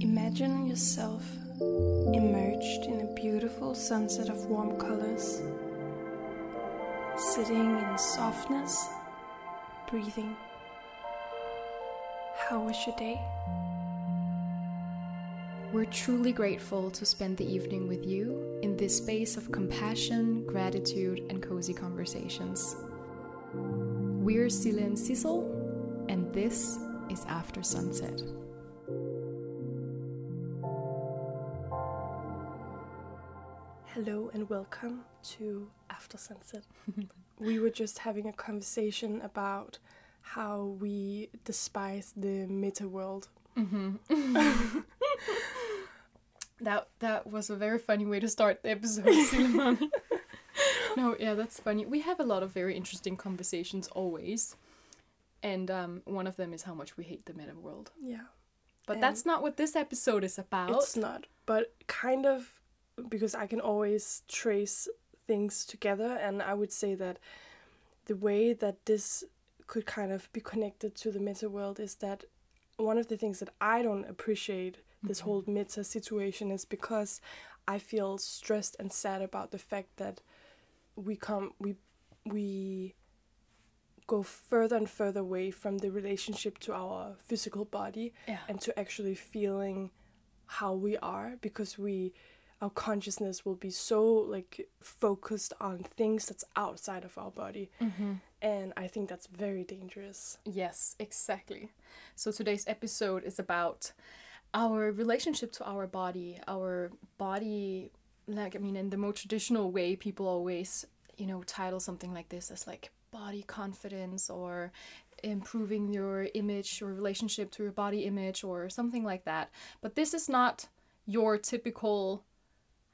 Imagine yourself immersed in a beautiful sunset of warm colors, sitting in softness, breathing. How was your day? We're truly grateful to spend the evening with you in this space of compassion, gratitude, and cozy conversations. We're Sille and Sissel, and this is After Sunset. Hello and welcome to After Sunset. we were just having a conversation about how we despise the meta world. Mm-hmm. That that was a very funny way to start the episode, no, yeah, that's funny. We have a lot of very interesting conversations always, and um, one of them is how much we hate the meta world. Yeah. But And that's not what this episode is about. It's not, but kind of because I can always trace things together, and I would say that the way that this could kind of be connected to the meta world is that one of the things that I don't appreciate this whole meta situation is because I feel stressed and sad about the fact that we come we we go further and further away from the relationship to our physical body Yeah. and to actually feeling how we are because we our consciousness will be so like focused on things that's outside of our body Mm-hmm. and i think that's very dangerous Yes, exactly. So today's episode is about our relationship to our body, our body like I mean in the more traditional way people always, you know, title something like this as like body confidence or improving your image or relationship to your body image or something like that. But this is not your typical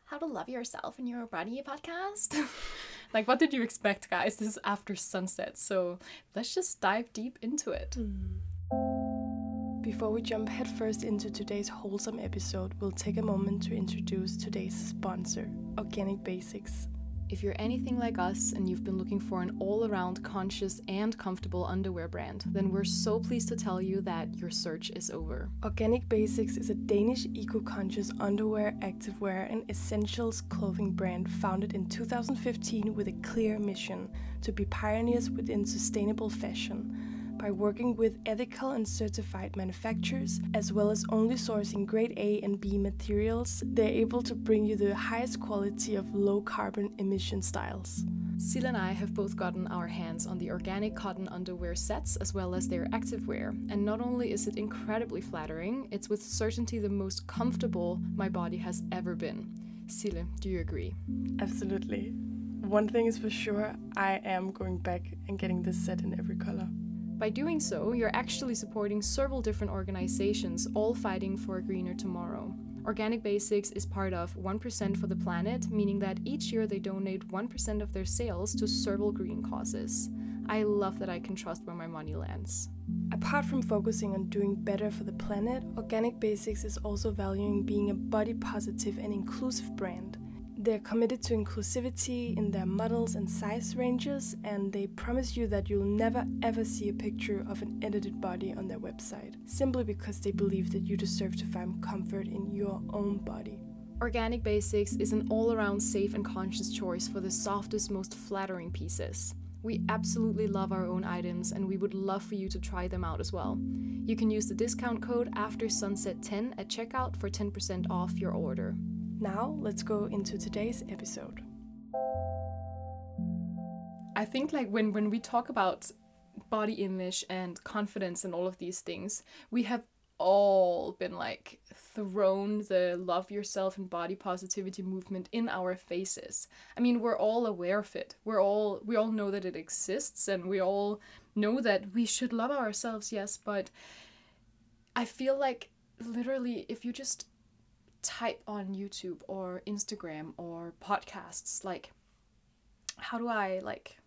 how to love yourself in your body podcast. like what did you expect, guys? This is after sunset. So let's just dive deep into it. Hmm. before we jump headfirst into today's wholesome episode we'll take a moment to introduce today's sponsor organic basics If you're anything like us and you've been looking for an all around conscious and comfortable underwear brand, then we're so pleased to tell you that your search is over. Organic Basics is a Danish eco conscious underwear, activewear, and essentials clothing brand founded in 2015 with a clear mission to be pioneers within sustainable fashion. By working with ethical and certified manufacturers, as well as only sourcing grade A and B materials, they're able to bring you the highest quality of low carbon emission styles. Sille and I have both gotten our hands on the organic cotton underwear sets as well as their activewear, and not only is it incredibly flattering, it's with certainty the most comfortable my body has ever been. Sille, do you agree? Absolutely. One thing is for sure, I am going back and getting this set in every color. By doing so, you're actually supporting several different organizations, all fighting for a greener tomorrow. Organic Basics is part of 1% for the Planet, meaning that each year they donate 1% of their sales to several green causes. I love that I can trust where my money lands. Apart from focusing on doing better for the planet, Organic Basics is also valuing being a body positive and inclusive brand. They're committed to inclusivity in their models and size ranges, and they promise you that you'll never ever see a picture of an edited body on their website, simply because they believe that you deserve to find comfort in your own body. Organic Basics is an all around safe and conscious choice for the softest, most flattering pieces. We absolutely love our own items and we would love for you to try them out as well. You can use the discount code after sunset 10 at checkout for 10% off your order. Now, let's go into today's episode. I think like when when we talk about body image and confidence and all of these things, we have all been like thrown the love yourself and body positivity movement in our faces. I mean, we're all aware of it. We're all we all know that it exists and we all know that we should love ourselves, yes, but I feel like literally if you just type on YouTube or Instagram or podcasts like how do I like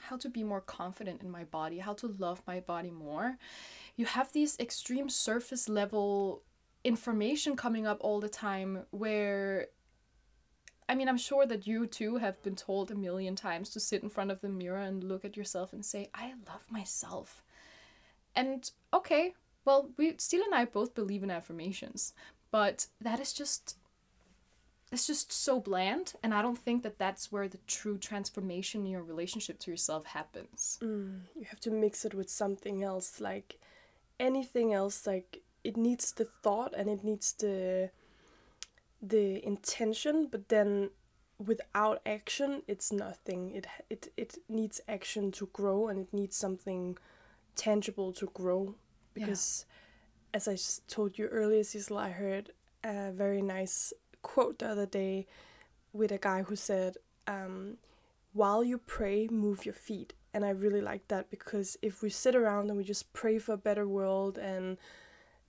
how to be more confident in my body, how to love my body more. You have these extreme surface level information coming up all the time where I mean, I'm sure that you too have been told a million times to sit in front of the mirror and look at yourself and say, I love myself. And okay, well, we Sille and I both believe in affirmations, but that is just it's just so bland and i don't think that that's where the true transformation in your relationship to yourself happens Mm, you have to mix it with something else, like anything else. Like it needs the thought and it needs the the intention, but then without action, it's nothing. It it it needs action to grow, and it needs something tangible to grow. Because, as I s- told you earlier, Sissel, I heard a very nice quote the other day with a guy who said, um, "While you pray, move your feet." And I really like that because if we sit around and we just pray for a better world and,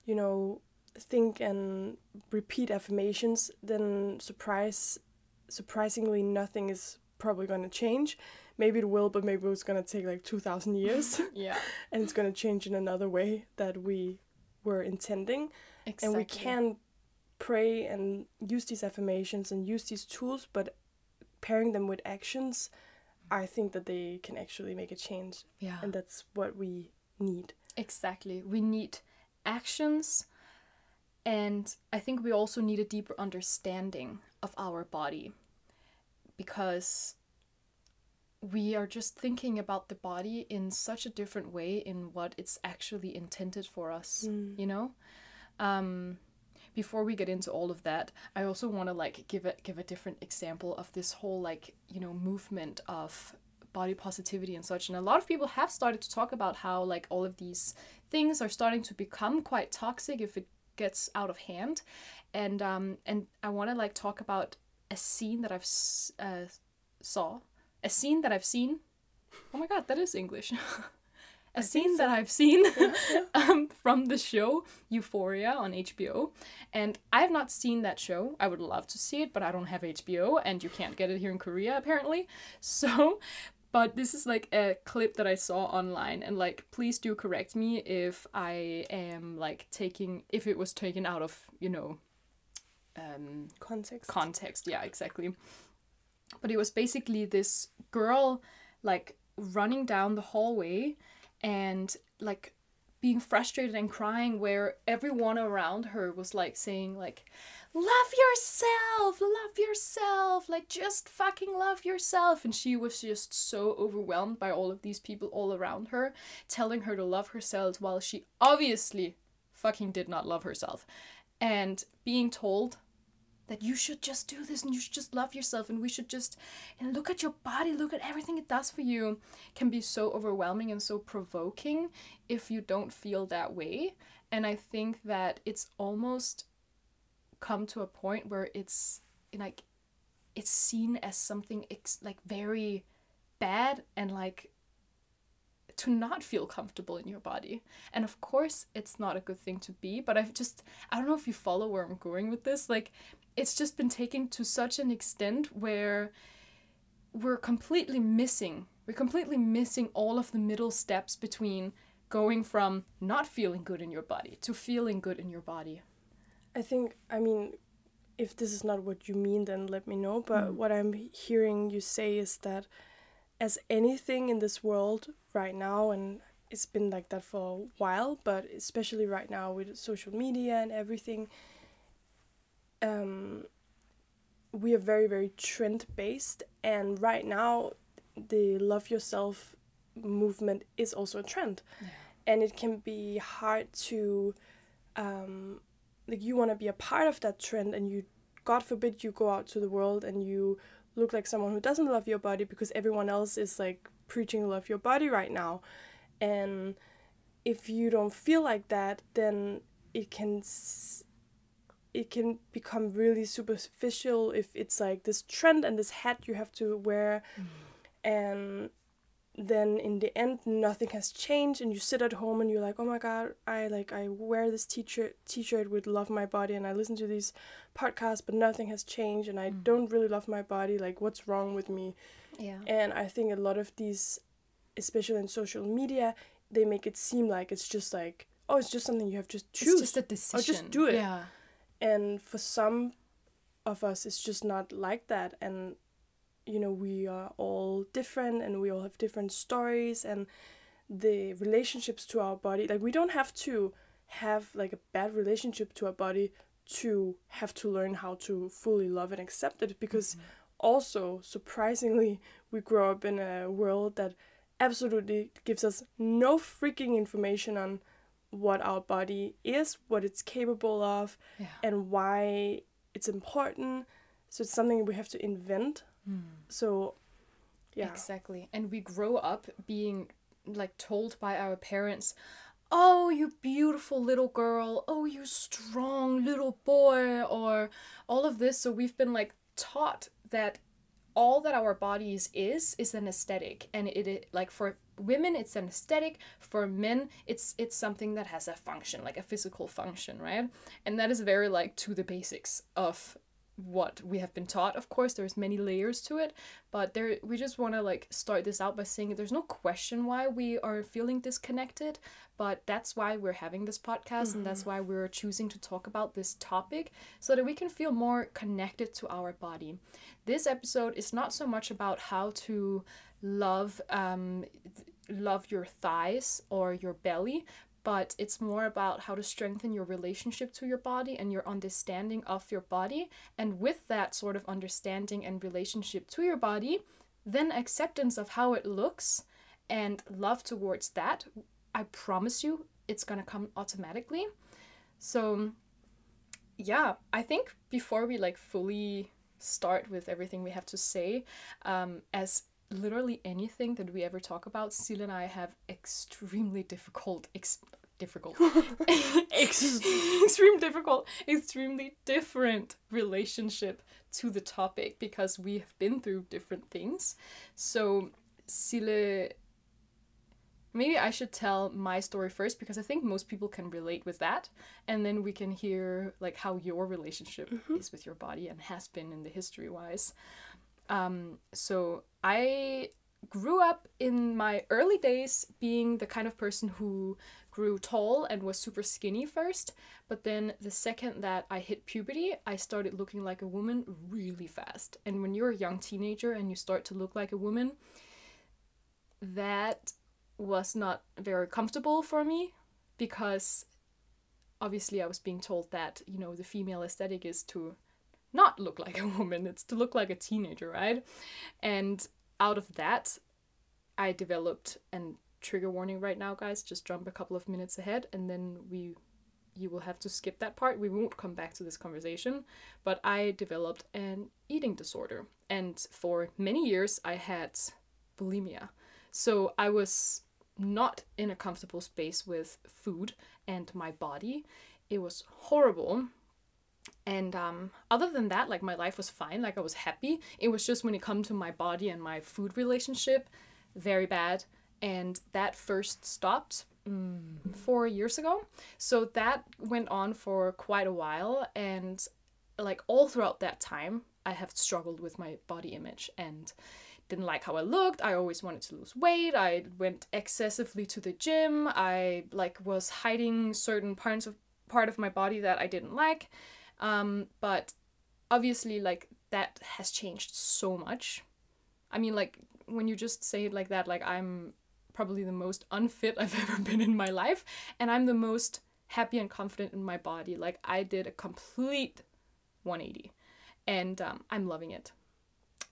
you know, think and repeat affirmations, then surprise, surprisingly, nothing is probably going to change. Maybe it will, but maybe it's going to take like two thousand years, yeah and it's going to change in another way that we were intending. Exactly and we can pray and use these affirmations and use these tools but pairing them with actions i think that they can actually make a change. Yeah. And that's what we need. Exactly. We need actions, and I think we also need a deeper understanding of our body because we are just thinking about the body in such a different way in what it's actually intended for us, Mm. you know? Um, before we get into all of that, I also want to like give it give a different example of this whole like, you know, movement of body positivity and such. And a lot of people have started to talk about how like all of these things are starting to become quite toxic if it gets out of hand. And um and I want to like talk about a scene that I've s- uh, saw, a scene that I've seen. Oh my god, that is English. a scene that I've seen um, from the show Euphoria on HBO. And I have not seen that show. I would love to see it, but I don't have HBO and you can't get it here in Korea apparently. So, but this is like a clip that I saw online and like please do correct me if I am like taking if it was taken out of, you know, um context context yeah exactly but it was basically this girl like running down the hallway and like being frustrated and crying where everyone around her was like saying like love yourself! Love yourself! Like just fucking love yourself! And she was just so overwhelmed by all of these people all around her telling her to love herself while she obviously fucking did not love herself. And being told that you should just do this and you should just love yourself and we should just and look at your body look at everything it does for you can be so overwhelming and so provoking if you don't feel that way and i think that it's almost come to a point where it's like it's seen as something ex- like very bad and like to not feel comfortable in your body. And of course, it's not a good thing to be, but I've just, I don't know if you follow where I'm going with this. Like, it's just been taken to such an extent where we're completely missing, we're completely missing all of the middle steps between going from not feeling good in your body to feeling good in your body. i think i mean if this is not what you mean then let me know but Mm. what i'm hearing you say is that as anything in this world right now and it's been like that for a while but especially right now with social media and everything um we are very very trend based and right now the love yourself movement is also a trend. And it can be hard to um like you want to be a part of that trend and you god forbid you go out to the world and you look like someone who doesn't love your body because everyone else is like preaching love your body right now. And if you don't feel like that then it can s- it can become really superficial if it's like this trend and this hat you have to wear and then in the end nothing has changed and you sit at home and you're like oh my god i like i wear this t-shirt t-shirt with love my body and i listen to these podcasts but nothing has changed and i Mm. don't really love my body like what's wrong with me Yeah. and i think a lot of these especially in social media they make it seem like it's just like oh it's just something you have to choose It's just a decision. do it. Yeah. And for some of us it's just not like that and you know we are all different and we all have different stories and the relationships to our body like we don't have to have like a bad relationship to our body to have to learn how to fully love and accept it because Mm-hmm. also surprisingly we grow up in a world that absolutely gives us no freaking information on what our body is what it's capable of Yeah. and why it's important so it's something we have to invent hmm. so yeah Exactly. And we grow up being like told by our parents, "Oh, you beautiful little girl. Oh, you strong little boy," or all of this. So we've been like taught that all that our bodies is is an aesthetic and it, it like for women it's an aesthetic for men it's it's something that has a function like a physical function right? And that is very like to the basics of what we have been taught. Of course there's many layers to it but there we just want to like start this out by saying there's no question why we are feeling disconnected but that's why we're having this podcast and that's mm-hmm. why we're choosing to talk about this topic so that we can feel more connected to our body. This episode is not so much about how to love um, love your thighs or your belly but it's more about how to strengthen your relationship to your body and your understanding of your body. And with that sort of understanding and relationship to your body, then acceptance of how it looks and love towards that, I promise you, it's gonna come automatically. So, yeah, I think before we like fully start with everything we have to say, um, as literally anything that we ever talk about, Sille and I have extremely difficult, ex- difficult, ex- extreme difficult, extremely different relationship to the topic because we have been through different things. So, Sille, maybe I should tell my story first because I think most people can relate with that, and then we can hear like how your relationship mm-hmm. is with your body and has been in the history wise. Um, so I grew up in my early days being the kind of person who grew tall and was super skinny first, but then the second that I hit puberty, I started looking like a woman really fast. And when you're a young teenager and you start to look like a woman, that was not very comfortable for me because obviously I was being told that, you know, the female aesthetic is to not look like a woman, it's to look like a teenager, right? And out of that, I developed and trigger warning right now, guys. Just jump a couple of minutes ahead, and then we, you will have to skip that part. We won't come back to this conversation. But I developed an eating disorder, and for many years I had bulimia. So I was not in a comfortable space with food and my body. It was horrible and um, other than that like my life was fine like i was happy it was just when it come to my body and my food relationship very bad and that first stopped mm, four years ago so that went on for quite a while and like all throughout that time i have struggled with my body image and didn't like how I looked. I always wanted to lose weight. I went excessively to the gym. I like was hiding certain parts of part of my body that I didn't like. Um, but obviously, like that has changed so much. I mean, like when you just say it like that, like I'm probably the most unfit I've ever been in my life, and I'm the most happy and confident in my body. Like I did a complete 180, and um, I'm loving it.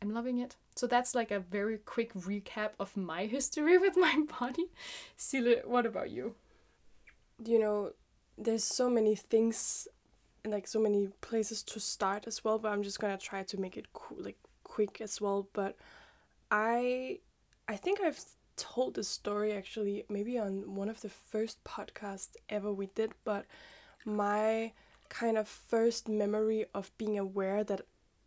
I'm loving it. So that's like a very quick recap of my history with my body. Sille, what about you? you know there's so many things like so many places to start as well but i'm just gonna try to make it like quick as well. But i i think i've told this story actually maybe on one of the first podcasts ever we did but my kind of first memory of being aware that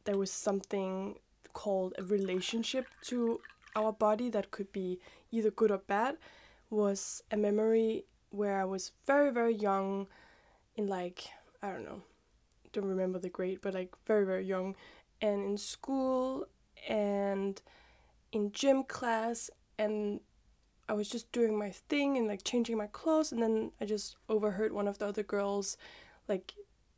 there was something called a relationship to our body that could be either good or bad was a memory where I was very very young in like I don't know don't remember the grade but like very very young and in school and in gym class and I was just doing my thing and like changing my clothes and then I just overheard one of the other girls like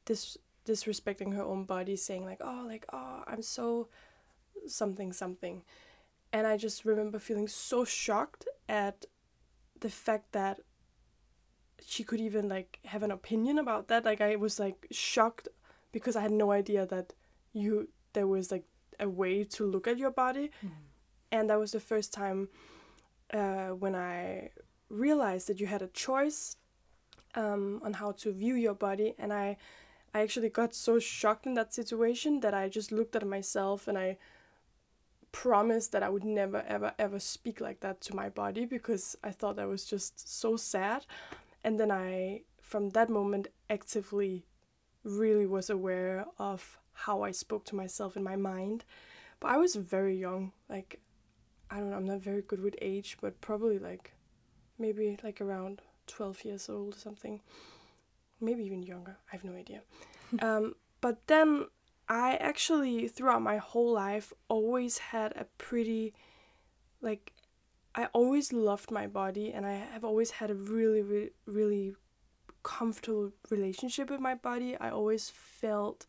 dis disrespecting her own body saying like oh like oh I'm so something something and I just remember feeling so shocked at the fact that she could even like have an opinion about that. Like I was like shocked because I had no idea that you there was like a way to look at your body, Mm. and that was the first time uh, when I realized that you had a choice um, on how to view your body, and I I actually got so shocked in that situation that I just looked at myself and I promised that I would never ever ever speak like that to my body because I thought that was just so sad. And then I from that moment actively really was aware of how I spoke to myself in my mind. But I was very young, like I don't know, I'm not very good with age, but probably like maybe like around 12 years old or something. Maybe even younger. I have no idea. um, but then I actually, throughout my whole life, always had a pretty, like, I always loved my body and I have always had a really, really, really comfortable relationship with my body. I always felt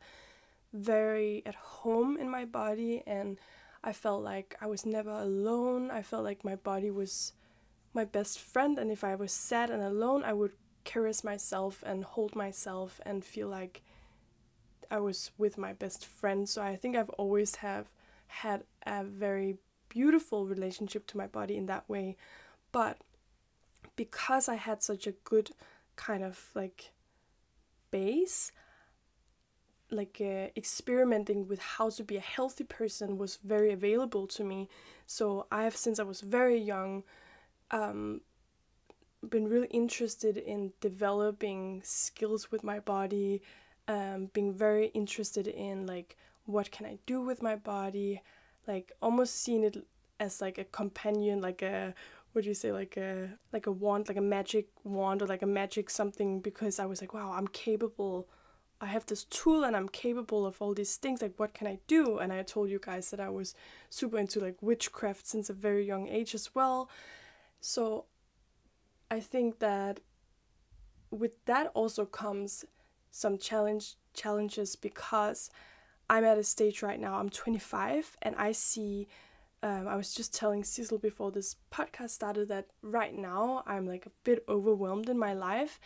very at home in my body and I felt like I was never alone. I felt like my body was my best friend and if I was sad and alone, I would caress myself and hold myself and feel like I was with my best friend. So I think I've always have had a very beautiful relationship to my body in that way. But because I had such a good kind of like base, like uh, experimenting with how to be a healthy person was very available to me. So I have since I was very young um, been really interested in developing skills with my body, um, being very interested in like what can I do with my body, like almost seeing it as like a companion, like a do you say, like a like a wand, like a magic wand or like a magic something because I was like, wow, I'm capable. I have this tool and I'm capable of all these things. Like, what can I do? And I told you guys that I was super into like witchcraft since a very young age as well. So I think that with that also comes some challenge challenges because I'm at a stage right now. I'm 25 and I see. Um, I was just telling Sissel before this podcast started that right now I'm like a bit overwhelmed in my life,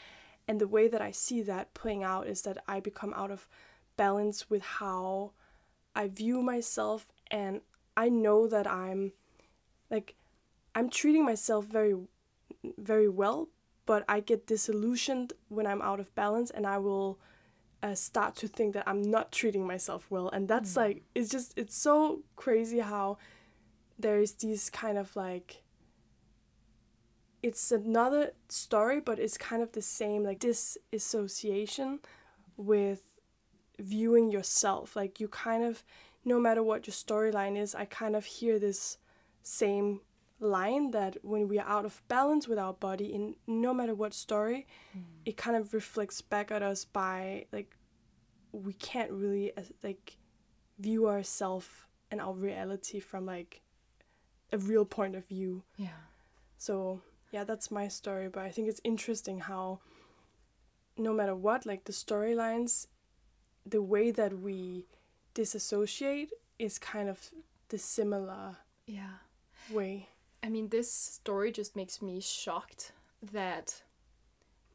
and the way that I see that playing out is that I become out of balance with how I view myself, and I know that I'm like I'm treating myself very very well, but I get disillusioned when I'm out of balance and I will uh, start to think that I'm not treating myself well. And that's Mm. like, it's just, it's so crazy how there is these kind of like, it's another story, but it's kind of the same, like disassociation with viewing yourself. Like, you kind of, no matter what your storyline is, I kind of hear this same line that when we are out of balance with our body in no matter what story mm. it kind of reflects back at us by like we can't really like view ourselves and our reality from like a real point of view Yeah. so yeah that's my story but i think it's interesting how no matter what like the storylines the way that we disassociate is kind of the similar Yeah. way I mean, this story just makes me shocked that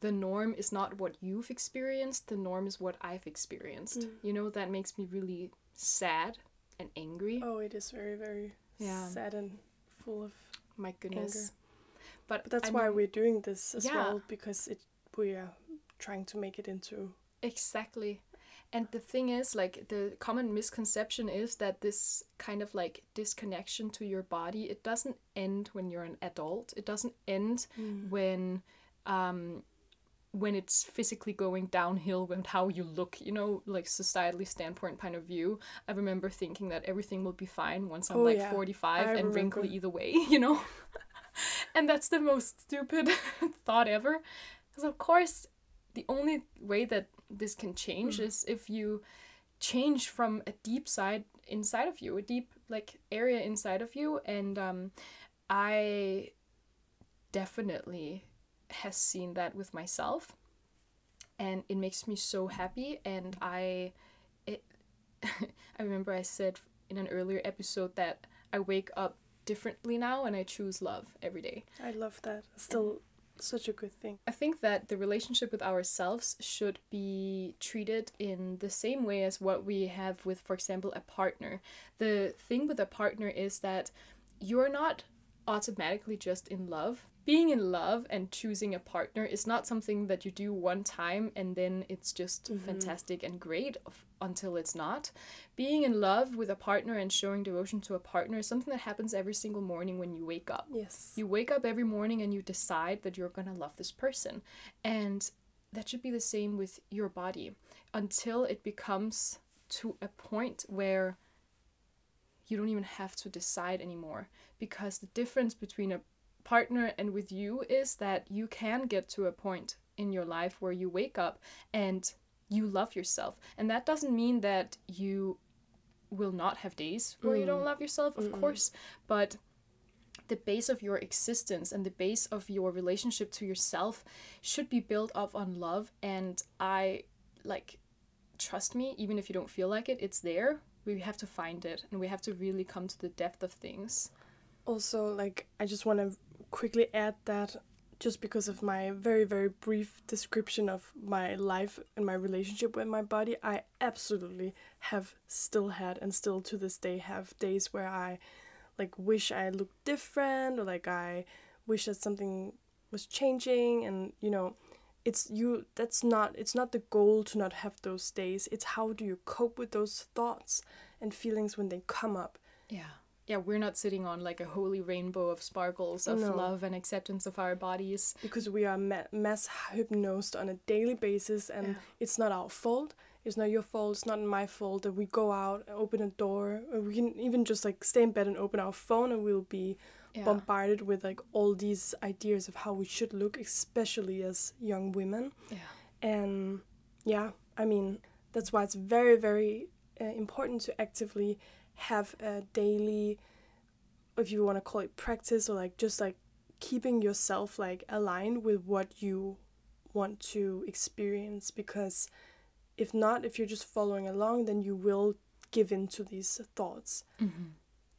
the norm is not what you've experienced, the norm is what I've experienced. Mm. You know, that makes me really sad and angry. Oh, it is very, very Yeah. sad and full of. My goodness. anger. But, But that's I why mean, we're doing this as Yeah. well because it we are trying to make it into. Exactly. And the thing is, like, the common misconception is that this kind of like disconnection to your body, it doesn't end when you're an adult. It doesn't end when um when it's physically going downhill and how you look, you know, like societally standpoint point of view. I remember thinking that everything will be fine once I'm Oh, like yeah. 45 I and wrinkly either way, you know? and that's the most stupid thought ever. Because of course, the only way that this can change Mm. is if you change from a deep side inside of you, a deep like area inside of you. And um, I definitely has seen that with myself, and it makes me so happy. And I, it, I remember I said in an earlier episode that I wake up differently now and I choose love every day. I love that. Still, such a good thing. I think that the relationship with ourselves should be treated in the same way as what we have with, for example, a partner. The thing with a partner is that you're not automatically just in love. Being in love and choosing a partner is not something that you do one time and then it's just mm-hmm. fantastic and great until it's not. Being in love with a partner and showing devotion to a partner is something that happens every single morning when you wake up. Yes. You wake up every morning and you decide that you're going to love this person. And that should be the same with your body until it becomes to a point where you don't even have to decide anymore. Because the difference between a partner and with you is that you can get to a point in your life where you wake up and you love yourself. And that doesn't mean that you will not have days where you don't mm. love yourself, of course, but the base of your existence and the base of your relationship to yourself should be built up on love. And i like trust me even if you don't feel like it it's there. We have to find it and we have to really come to the depth of things Also, like, I just want to quickly add that just because of my very, very brief description of my life and my relationship with my body, I absolutely have still had and still to this day have days where I like wish I looked different or like I wish that something was changing and you know it's you that's not it's not the goal to not have those days. It's how do you cope with those thoughts and feelings when they come up. Yeah yeah we're not sitting on like a holy rainbow of sparkles of No. love and acceptance of our bodies. Because we are ma- mass hypnosed on a daily basis and Yeah. it's not our fault. It's not your fault. It's not my fault that we go out and open a door. Or we can even just like stay in bed and open our phone and we'll be yeah. bombarded with like all these ideas of how we should look especially as young women. Yeah. And yeah i mean that's why it's very very uh, important to actively have a daily if you want to call it practice or like just like keeping yourself like aligned with what you want to experience because if not if you're just following along then you will give in to these thoughts mm-hmm.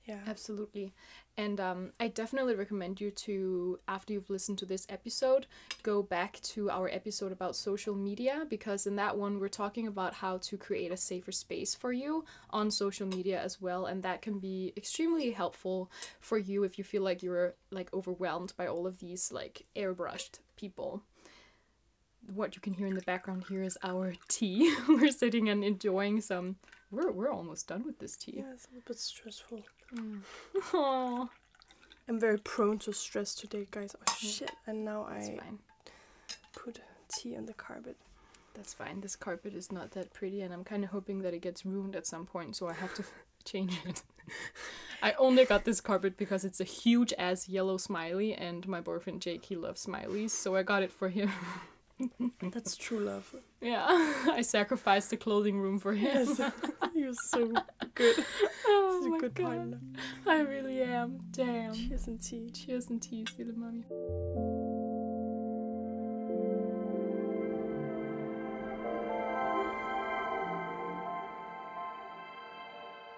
Yeah Absolutely. And um, I definitely recommend you to, after you've listened to this episode, go back to our episode about social media because in that one we're talking about how to create a safer space for you on social media as well. And that can be extremely helpful for you if you feel like you're like overwhelmed by all of these like airbrushed people. What you can hear in the background here is our tea. we're sitting and enjoying some. We're, we're almost done with this tea. yeah it's a little bit stressful mm. Aww. i'm very prone to stress today guys oh shit and now That's i fine. put tea on the carpet That's fine. This carpet is not that pretty, and I'm kind of hoping that it gets ruined at some point, so I have to change it. I only got this carpet because it's a huge ass yellow smiley, and my boyfriend Jake he loves smileys, so I got it for him. that's true love yeah, I sacrificed the clothing room for him. Yes, you're so good. oh Such a good God. partner. I really am. Damn. Cheers and tea. Cheers and tea, silly mommy.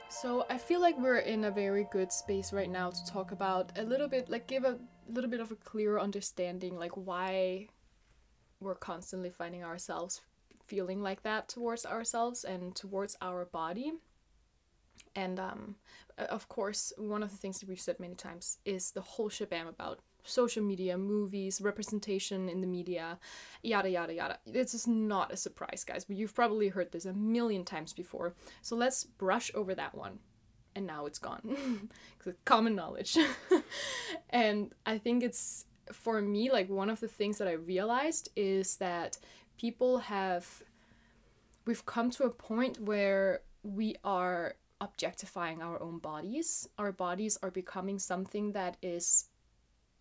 So I feel like we're in a very good space right now to talk about a little bit, like give a little bit of a clearer understanding, like why we're constantly finding ourselves feeling like that towards ourselves and towards our body. And um, of course, one of the things that we've said many times is the whole shabam about social media, movies, representation in the media, yada yada yada. This is not a surprise, guys, but you've probably heard this a million times before. So let's brush over that one. And now it's gone. common knowledge. and I think it's for me like one of the things that I realized is that people have we've come to a point where we are objectifying our own bodies. Our bodies are becoming something that is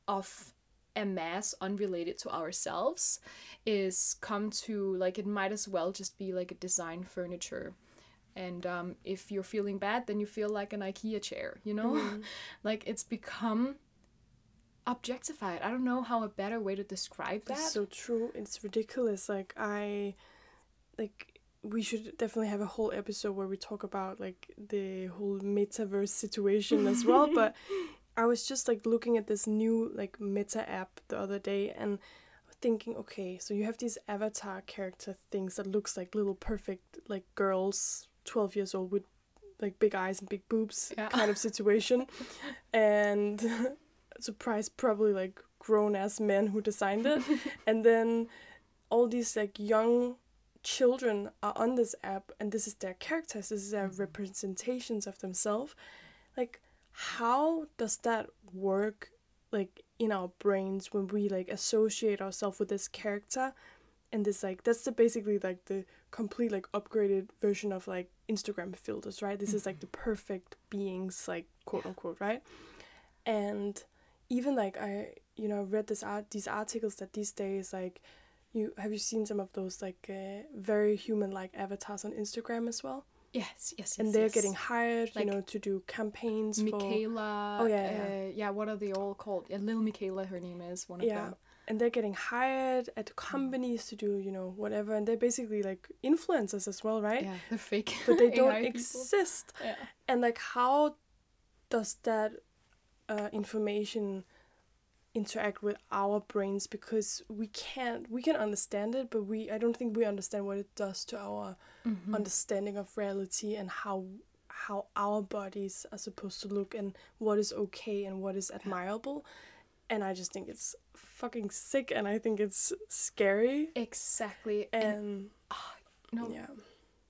of a mass unrelated to ourselves is come to like it might as well just be like a design furniture. And um, if you're feeling bad then you feel like an ikea chair you know? Like it's become objectified i don't know how a better way to describe that That's so true. It's ridiculous. Like I, like we should definitely have a whole episode where we talk about like the whole metaverse situation as well. But I was just like looking at this new like meta app the other day and thinking, okay, so you have these avatar character things that looks like little perfect like girls, twelve years old with like big eyes and big boobs Yeah. kind of situation, and surprise probably like grown ass men who designed it, and then all these like young children are on this app and this is their characters this is their mm-hmm. representations of themselves. Like how does that work like in our brains when we like associate ourselves with this character and this like that's the basically like the complete like upgraded version of like instagram filters right? This is like mm-hmm. the perfect beings like quote unquote right? And even like i you know read this art these articles that these days like you have you seen some of those like uh, very human like avatars on instagram as well Yes, yes, yes. and they're yes. getting hired Like you know to do campaigns for Miquela. Oh, yeah, yeah. Uh, yeah. What are they all called? Yeah, Little Miquela, her name is one of yeah them. and they're getting hired at companies to do you know whatever and they're basically like influencers as well right Yeah, they're fake. but they don't AI people. exist Yeah. and like how does that uh, information interact with our brains because we can't we can understand it but we i don't think we understand what it does to our Mhm. understanding of reality and how how our bodies are supposed to look and what is okay and what is admirable and i just think it's fucking sick and i think it's scary Exactly. And, and no, yeah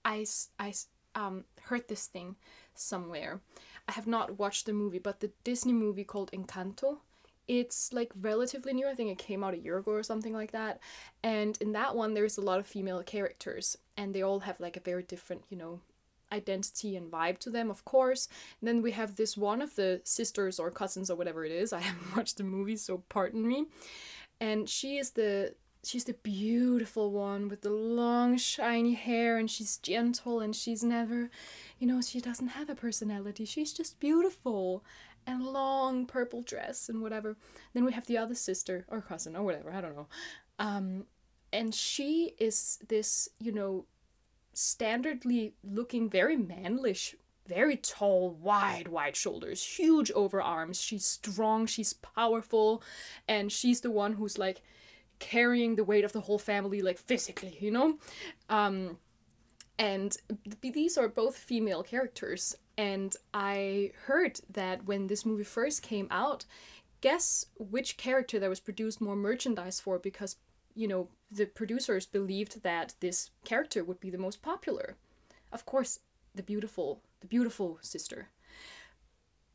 I, I um, heard this thing somewhere. I have not watched the movie, but the Disney movie called Encanto. It's like relatively new. I think it came out a year ago or something like that. And in that one, there's a lot of female characters, and they all have like a very different, you know, identity and vibe to them, of course. And then we have this one of the sisters or cousins or whatever it is. I haven't watched the movie, so pardon me. And she is the she's the beautiful one with the long shiny hair and she's gentle and she's never you know she doesn't have a personality. She's just beautiful and long purple dress and whatever. Then we have the other sister or cousin or whatever i don't know. Um and she is this you know standardly looking very manlish very tall wide wide shoulders huge overarms she's strong she's powerful and she's the one who's like carrying the weight of the whole family like physically you know? Um and th- these are both female characters. And i heard that when this movie first came out guess which character that was produced more merchandise for? Because you know the producers believed that this character would be the most popular. Of course the beautiful the beautiful sister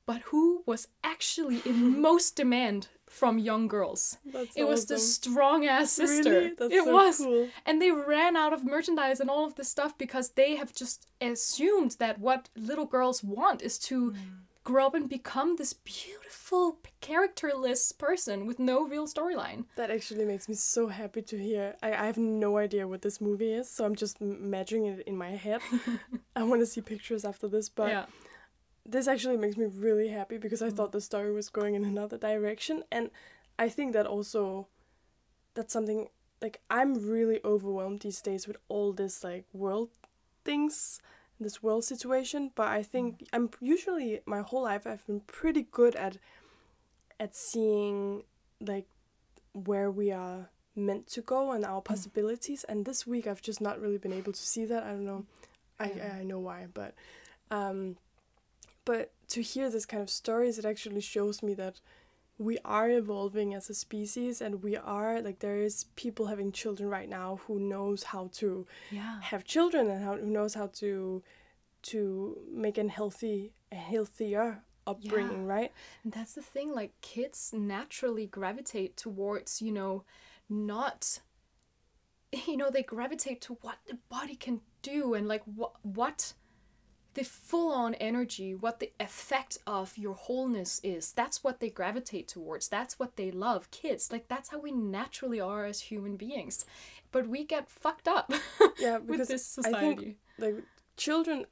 but who was actually in most demand from young girls that's it was the strong ass sister. Really? That's it so was. cool. And they ran out of merchandise and all of this stuff because they have just assumed that what little girls want is to hmm. grow up and become this beautiful, characterless person with no real storyline. That actually makes me so happy to hear. I, I have no idea what this movie is, so I'm just m- imagining it in my head. I want to see pictures after this, but yeah. This actually makes me really happy because I mm. thought the story was going in another direction, and I think that also that's something like I'm really overwhelmed these days with all this like world things, this world situation. But I think mm. I'm usually my whole life I've been pretty good at at seeing like where we are meant to go and our mm. possibilities. And this week I've just not really been able to see that. I don't know. I I know why, but um but to hear this kind of stories it actually shows me that we are evolving as a species and we are like there is people having children right now who knows how to Yeah. have children and how, who knows how to to make an healthy a healthier upbringing right And that's the thing, like kids naturally gravitate towards, you know, not you know, they gravitate to what the body can do and like what what the full on energy, what the effect of your wholeness is. That's what they gravitate towards. That's what they love. Kids, like that's how we naturally are as human beings. But we get fucked up yeah with because this i think like children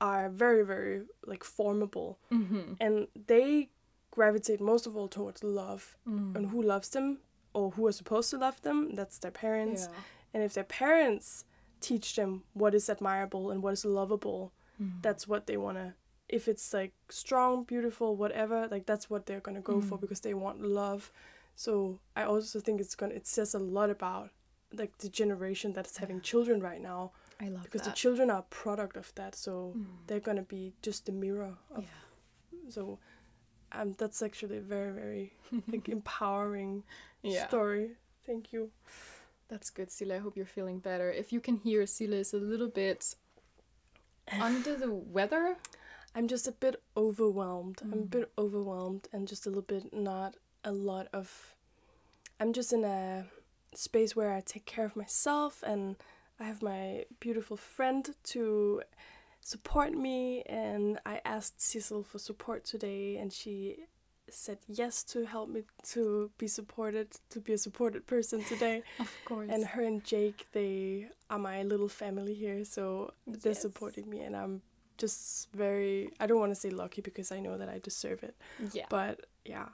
are very very like formable mm-hmm. and they gravitate most of all towards love Mm. and who loves them or who are supposed to love them that's their parents Yeah. and if their parents teach them what is admirable and what is lovable Mm. that's what they want to if it's like strong, beautiful, whatever, like that's what they're gonna go for Mm. because they want love. So I also think it's gonna it says a lot about like the generation that's having Yeah. children right now I love because that. the children are a product of that. So Mm. they're gonna be just the mirror of yeah. so um that's actually a very very like empowering yeah. story. Thank you. That's good, Sille. I hope you're feeling better. If you can hear, Sille is a little bit under the weather. I'm just a bit overwhelmed. I'm a Mm. bit overwhelmed and just a little bit not a lot of I'm just in a space where I take care of myself and I have my beautiful friend to support me and I asked Sissel for support today and she said yes to help me to be supported to be a supported person today Of course. and her and Jake they are my little family here so they're Yes. supporting me and I'm just very I don't want to say lucky because I know that I deserve it yeah. but yeah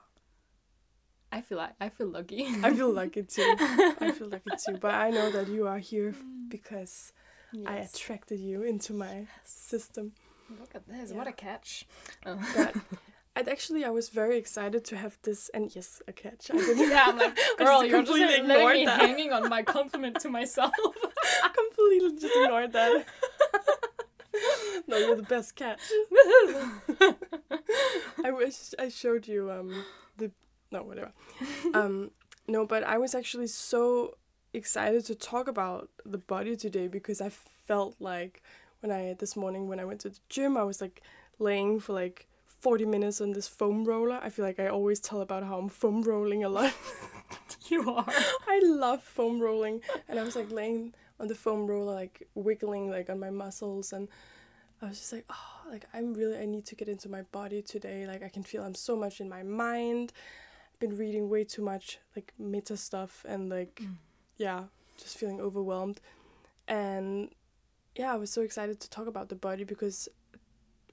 I feel like I feel lucky. I feel lucky too I feel lucky too but I know that you are here mm. because I attracted you into my system Look at this. What a catch. Oh. but I'd actually I was very excited to have this and yes a catch I didn't yeah, I'm like, girl, just you're just completely letting ignored me that. hanging on my compliment to myself. I completely just ignored that no you're the best catch I wish I showed you um the no whatever. Um no, but I was actually so excited to talk about the body today because I felt like when I this morning when I went to the gym I was like laying for like 40 minutes on this foam roller. I feel like I always tell about how I'm foam rolling a lot. you are. I love foam rolling and I was like laying on the foam roller like wiggling like on my muscles and I was just like oh like I'm really I need to get into my body today like I can feel I'm so much in my mind I've been reading way too much like meta stuff and like Mm. yeah just feeling overwhelmed and yeah I was so excited to talk about the body because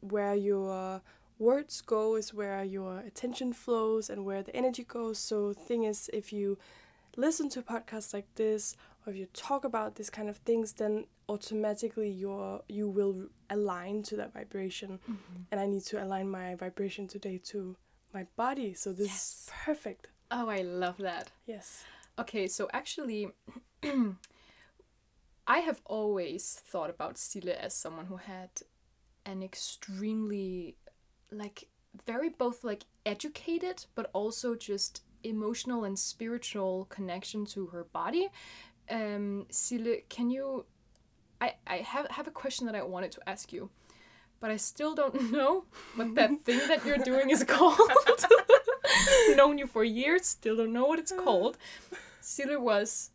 where your words go is where your attention flows and where the energy goes. So thing is if you listen to podcasts like this or if you talk about these kind of things then automatically you're you will align to that vibration. Mm-hmm. And i need to align my vibration today to my body. So this Yes. is perfect. Oh, I love that. yes. Okay, so actually, I have always thought about Sille as someone who had an extremely, like, very both like educated, but also just emotional and spiritual connection to her body. Um, Sille, can you? I I have have a question that I wanted to ask you, but I still don't know what that thing that you're doing is called. Known you for years, still don't know what it's called. Sille was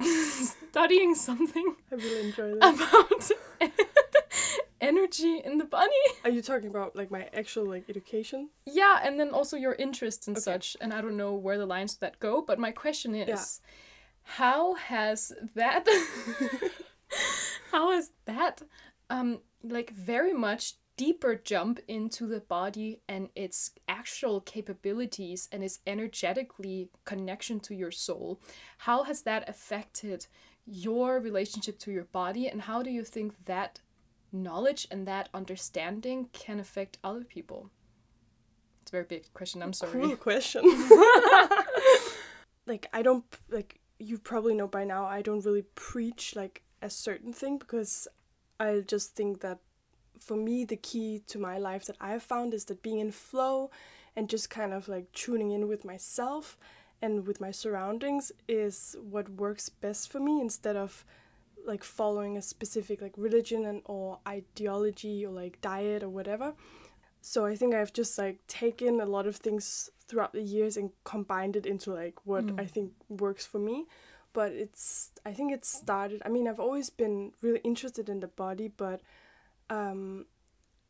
studying something i really enjoy this about energy in the body. are you talking about like my actual like education Yeah, and then also your interests and Okay. such. And I don't know where the lines that go, but my question is how has that how has that um like very much deeper jump into the body and its actual capabilities and its energetically connection to your soul how has that affected your relationship to your body and how do you think that knowledge and that understanding can affect other people. It's a very big question. I'm sorry. Cool question. like I don't like you probably know by now I don't really preach like a certain thing because I just think that for me the key to my life that I have found is that being in flow and just kind of like tuning in with myself and with my surroundings is what works best for me instead of like following a specific like religion and or ideology or like diet or whatever. So I think I've just like taken a lot of things throughout the years and combined it into like what Mm. I think works for me. But it's I think it started I mean I've always been really interested in the body but um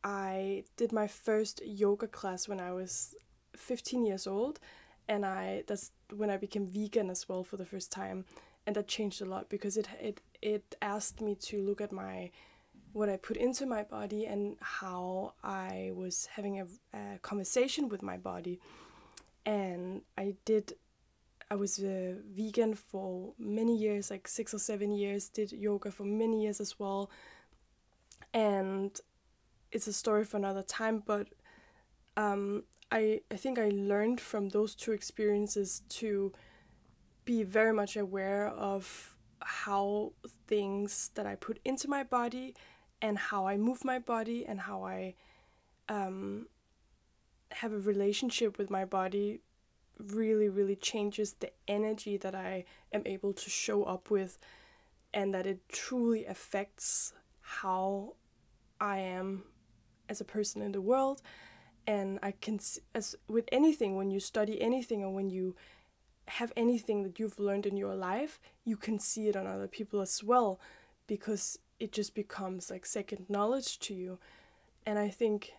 I did my first yoga class when I was 15 years old and I that's when I became vegan as well for the first time and that changed a lot because it it it asked me to look at my what I put into my body and how I was having a, a conversation with my body. And I did, I was a vegan for many years, like six or seven years, did yoga for many years as well. And it's a story for another time. But um, I I think I learned from those two experiences to be very much aware of how things that I put into my body and how I move my body and how I um, have a relationship with my body really really changes the energy that I am able to show up with and that it truly affects how I am as a person in the world. And I can as with anything when you study anything or when you have anything that you've learned in your life you can see it on other people as well because it just becomes like second knowledge to you. And I think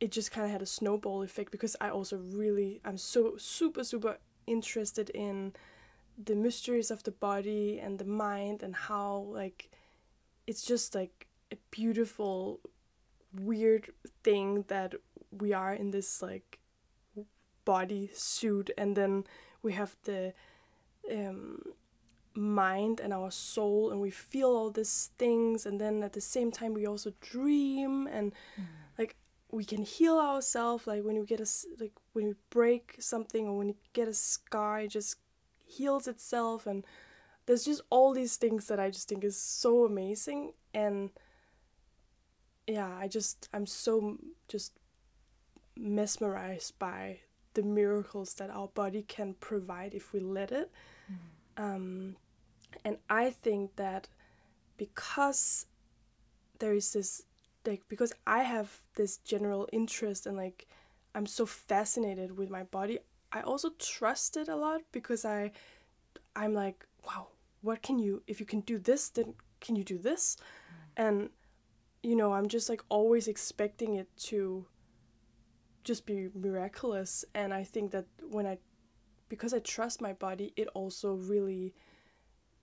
it just kind of had a snowball effect because I also really I'm so super super interested in the mysteries of the body and the mind and how like it's just like a beautiful weird thing that we are in this like body suit and then we have the um, mind and our soul and we feel all these things and then at the same time we also dream and mm. like we can heal ourselves like when you get a like when you break something or when you get a scar it just heals itself and there's just all these things that I just think is so amazing and yeah, I just I'm so just mesmerized by the miracles that our body can provide if we let it. Mm. Um, and I think that because there is this like because I have this general interest and like I'm so fascinated with my body, I also trust it a lot because I I'm like, wow, what can you if you can do this, then can you do this? Mm. And you know, I'm just like always expecting it to just be miraculous. And I think that when I, because I trust my body, it also really,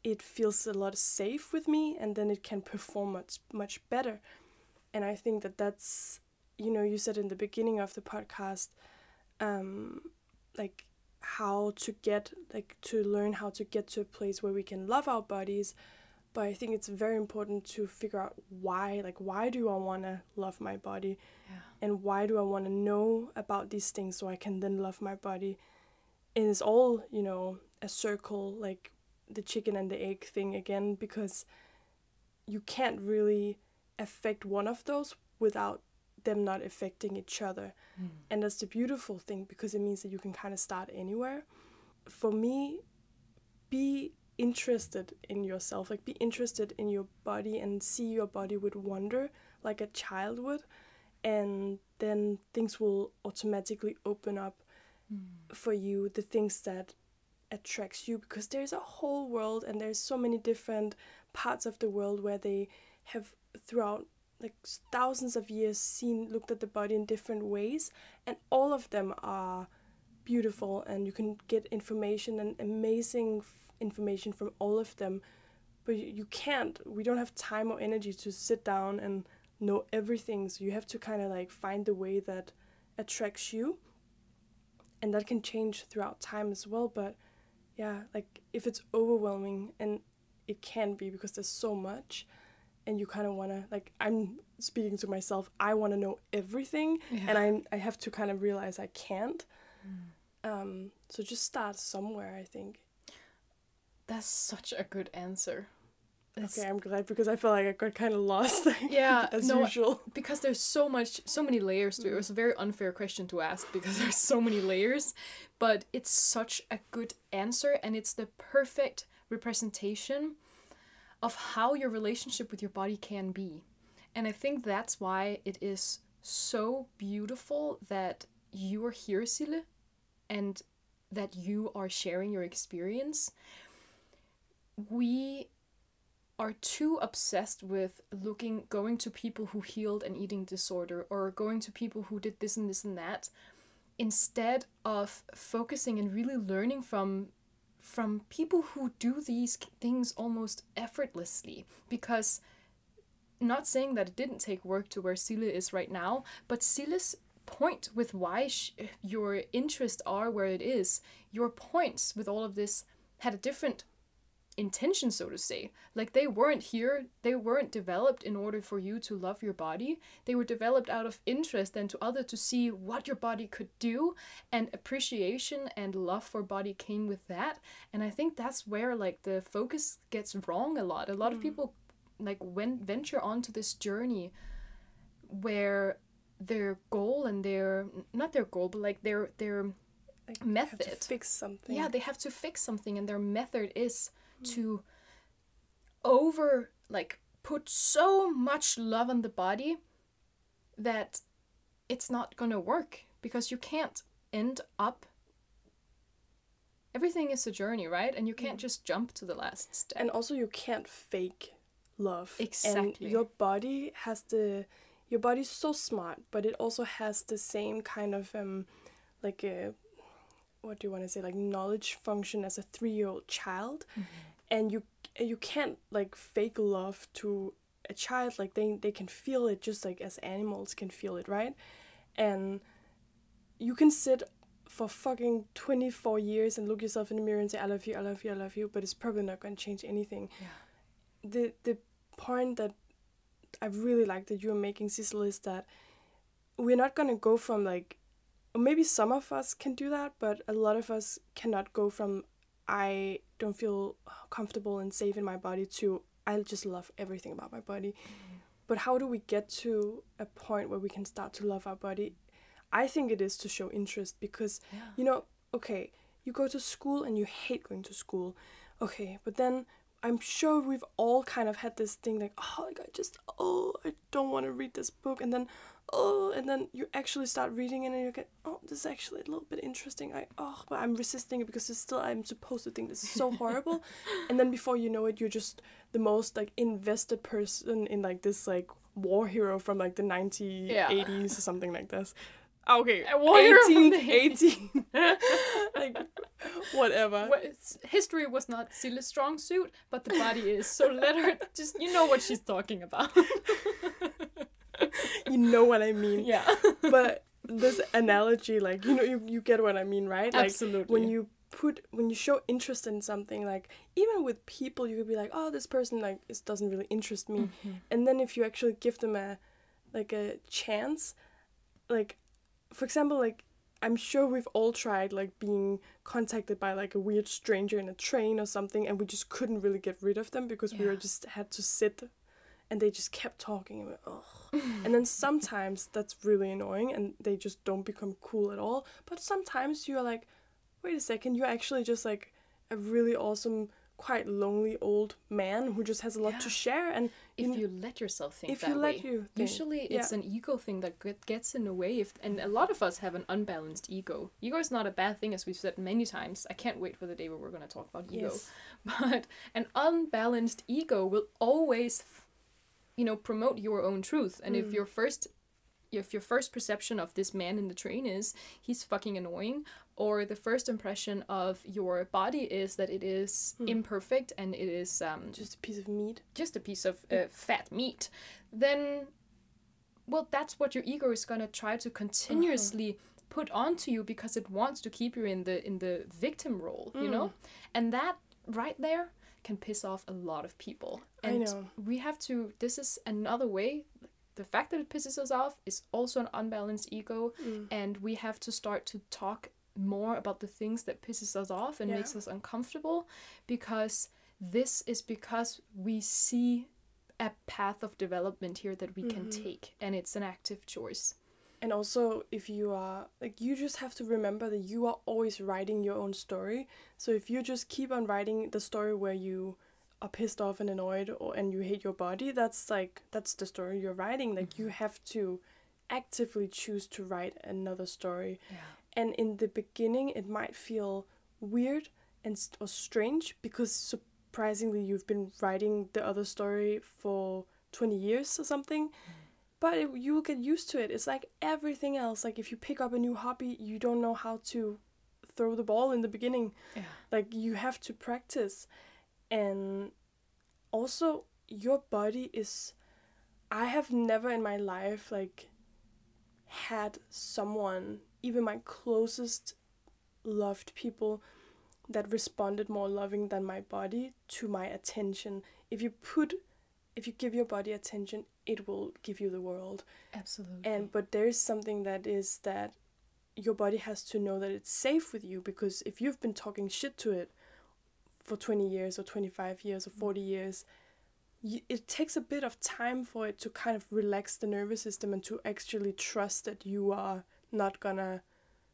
it feels a lot safe with me and then it can perform much, much better. And I think that that's, you know, you said in the beginning of the podcast, um, like how to get, like to learn how to get to a place where we can love our bodies but I think it's very important to figure out why like why do I want to love my body yeah. and why do I want to know about these things so I can then love my body and it's all you know a circle like the chicken and the egg thing again because you can't really affect one of those without them not affecting each other mm. and that's the beautiful thing because it means that you can kind of start anywhere for me be interested in yourself like be interested in your body and see your body with wonder like a child would and then things will automatically open up mm. for you the things that attracts you because there's a whole world and there's so many different parts of the world where they have throughout like thousands of years seen looked at the body in different ways and all of them are beautiful and you can get information and amazing information from all of them but you can't we don't have time or energy to sit down and know everything so you have to kind of like find the way that attracts you and that can change throughout time as well but yeah like if it's overwhelming and it can be because there's so much and you kind of want to like i'm speaking to myself i want to know everything yeah. and I, I have to kind of realize i can't mm. um, so just start somewhere i think that's such a good answer. It's, okay, I'm glad because I feel like I got kind of lost. yeah, as no, usual. Because there's so much, so many layers to it. It was a very unfair question to ask because there's so many layers, but it's such a good answer and it's the perfect representation of how your relationship with your body can be. And I think that's why it is so beautiful that you are here, Sille, and that you are sharing your experience we are too obsessed with looking going to people who healed an eating disorder or going to people who did this and this and that instead of focusing and really learning from from people who do these things almost effortlessly. Because not saying that it didn't take work to where Sille is right now but Sille's point with why sh- your interests are where it is your points with all of this had a different intention so to say. Like they weren't here. They weren't developed in order for you to love your body. They were developed out of interest and to other to see what your body could do. And appreciation and love for body came with that. And i think that's where like the focus gets wrong a lot. A lot of mm. people like when venture onto this journey where their goal and their not their goal but like their their Like, you have to Method. fix something. yeah they have to fix something and their method is to over like put so much love on the body that it's not gonna work because you can't end up everything is a journey right? And you can't just jump to the last step. And also you can't fake love. Exactly. and your body has the your body's so smart but it also has the same kind of um like a what do you want to say like knowledge function as a three-year-old child and you you can't like fake love to a child like they they can feel it just like as animals can feel it right and you can sit for fucking 24 years and look yourself in the mirror and say i love you i love you i love you but it's probably not going to change anything Yeah. the the point that i really like that you're making Sissel is that we're not going to go from like maybe some of us can do that but a lot of us cannot go from i don't feel comfortable and safe in my body to i just love everything about my body. But how do we get to a point where we can start to love our body? I think it is to show interest because yeah. you know, okay, you go to school and you hate going to school. Okay, but then I'm sure we've all kind of had this thing like, oh, like I just, oh, I don't want to read this book. And then, oh, and then you actually start reading it and you get, oh, this is actually a little bit interesting. I, oh, but I'm resisting it because it's still, I'm supposed to think this is so horrible. and then before you know it, you're just the most like invested person in like this like war hero from like the 1980s or something like this. Okay, A war 18, 18, like whatever. History was not Sille's strong suit, but the body is. So let her just you know what she's talking about. You know what I mean. yeah. But this analogy, like you know, you, you get what I mean, right? Like Absolutely. when you put when you show interest in something, like even with people, you could be like, oh, this person like it doesn't really interest me, Mm-hmm. and then if you actually give them a like a chance, like for example, like I'm sure we've all tried like being contacted by like a weird stranger in a train or something, and we just couldn't really get rid of them because we were just had to sit, and they just kept talking. And, we're, Ugh. and then sometimes that's really annoying, and they just don't become cool at all. But sometimes you're like, wait a second, you're actually just like a really awesome, quite lonely old man who just has a lot Yeah. to share, and if you- you let yourself think if that you let way. you think, Usually it's an ego thing that get- gets in the way if and a lot of us have an unbalanced ego. Ego is not a bad thing as we've said many times. I can't wait for the day where we're going to talk about ego. Yes. But an unbalanced ego will always you know promote your own truth and if Mm. your first if your first perception of this man in the train is he's fucking annoying or the first impression of your body is that it is Hmm. imperfect and it is um, just a piece of meat. just a piece of uh, fat meat, then, well, that's what your ego is gonna try to continuously put onto you because it wants to keep you in the in the victim role, you know, and that right there can piss off a lot of people. I And know. we have to. This is another way. The fact that it pisses us off is also an unbalanced ego, Mm. and we have to start to talk more about the things that pisses us off and Yeah. makes us uncomfortable because this is because we see a path of development here that we can Mhm. take and it's an active choice And also, if you are like, you just have to remember that you are always writing your own story. So if you just keep on writing the story where you are pissed off and annoyed, or and you hate your body, that's like that's the story you're writing. Like you have to actively choose to write another story. yeah And in the beginning, it might feel weird and or strange because surprisingly, you've been writing the other story for twenty years or something mm. but it, you will get used to it. It's like everything else. Like if you pick up a new hobby, you don't know how to throw the ball in the beginning. yeah Like you have to practice. And also your body is I have never in my life like had someone, even my closest loved people that responded more loving than my body to my attention. If you put if you give your body attention, it will give you the world. Absolutely. And but there is something that is that your body has to know that it's safe with you because if you've been talking shit to it for 20 years or 25 years or 40 mm. years, you, it takes a bit of time for it to kind of relax the nervous system and to actually trust that you are not gonna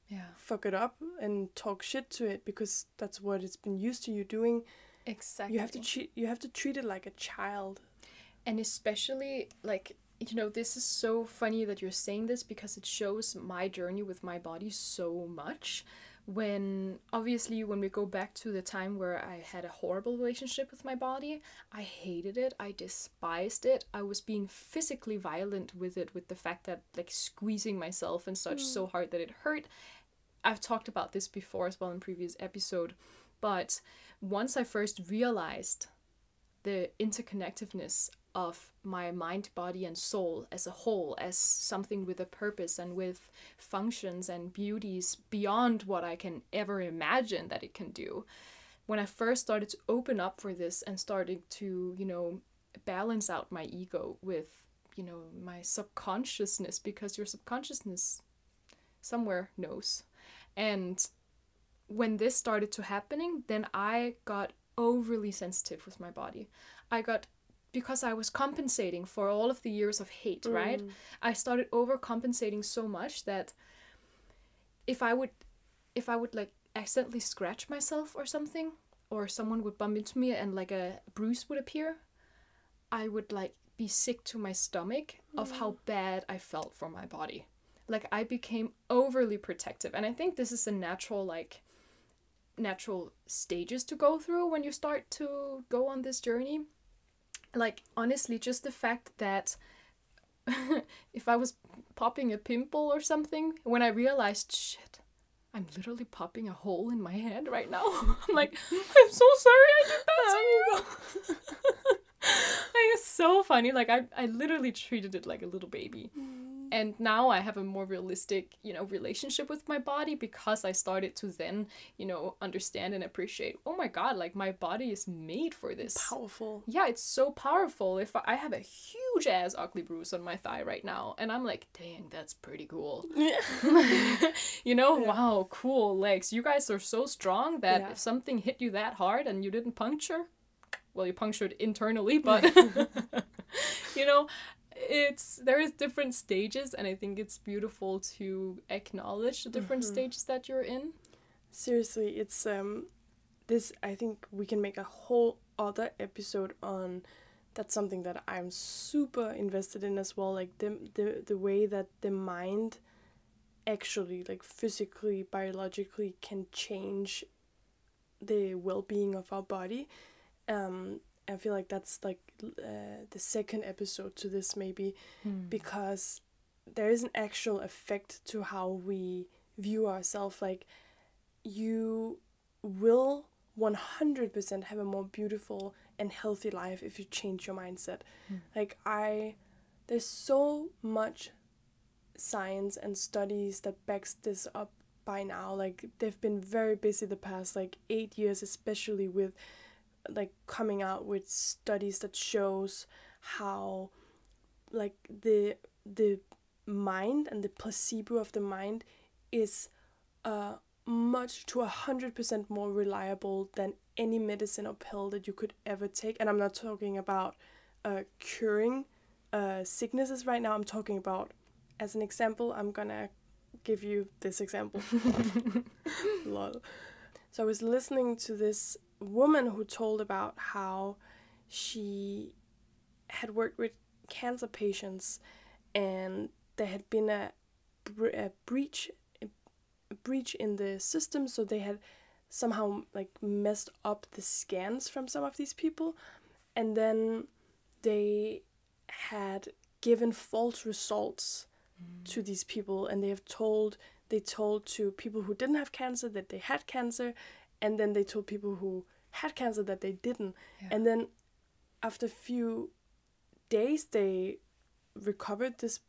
yeah. fuck it up and talk shit to it because that's what it's been used to you doing. Exactly. You have to treat you have to treat it like a child. and especially like you know this is so funny that you're saying this because it shows my journey with my body so much when obviously when we go back to the time where i had a horrible relationship with my body i hated it. I despised it. I was being physically violent with it with the fact that like squeezing myself and such so hmm. hard that it hurt. I've talked about this before as well in previous episode but once i first realized the interconnectedness of my mind, body, and soul as a whole, as something with a purpose and with functions and beauties beyond what I can ever imagine that it can do. When I first started to open up for this and started to, you know, balance out my ego with, you know, my subconsciousness, because your subconsciousness somewhere knows. And when this started to happening, then I got overly sensitive with my body. I got because I was compensating for all of the years of hate, right? Mm. I started overcompensating so much that if I would if I would like accidentally scratch myself or something or someone would bump into me and like a bruise would appear, I would like be sick to my stomach of how mm. bad I felt for my body. Like I became overly protective and I think this is a natural like natural stages to go through when you start to go on this journey like honestly just the fact that if i was popping a pimple or something when i realized shit i'm literally popping a hole in my head right now i'm like i'm so sorry i did that to you. Like it's so funny. Like I, I literally treated it like a little baby mm. And now i have a more realistic you know relationship with my body because i started to then you know understand and appreciate oh my god like my body is made for this Powerful. yeah, it's so powerful. If I, I have a huge ass ugly bruise on my thigh right now, and I'm like, dang, that's pretty cool. you know, wow, cool legs. You guys are so strong that Yeah. if something hit you that hard and you didn't puncture, well, you punctured internally, but you know, it's there is different stages, and I think it's beautiful to acknowledge the different stages that you're in. Seriously, it's um this I think we can make a whole other episode on that's something that I'm super invested in as well like the the the way that the mind actually like physically biologically can change the well-being of our body um I feel like that's like uh, the second episode to this maybe because there is an actual effect to how we view ourselves like you will 100% have a more beautiful and healthy life if you change your mindset. Like, I, there's so much science and studies that backs this up by now. Like, they've been very busy the past, like, eight years, especially with, like, coming out with studies that shows how, like, the, the mind and the placebo of the mind is, uh, much to a hundred percent more reliable than any medicine or pill that you could ever take. And I'm not talking about uh, curing uh, sicknesses right now. I'm talking about, as an example, I'm gonna give you this example. Lol. So I was listening to this woman who told about how she had worked with cancer patients and there had been a, bre- a breach a breach in the system so they had somehow like messed up the scans from some of these people. And then they had given false results mm. to these people and they have told they told to people who didn't have cancer that they had cancer and then they told people who had cancer that they didn't. And then after a few days they recovered this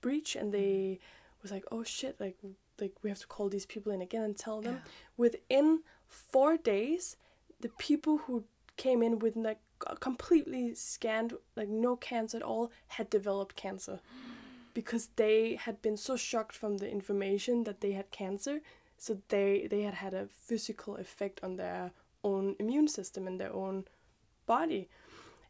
breach and they mm-hmm. was like oh shit like like we have to call these people in again and tell them. Within four days, the people who came in with like completely scanned, like no cancer at all, had developed cancer. Because they had been so shocked from the information that they had cancer. So they they had had a physical effect on their own immune system and their own body.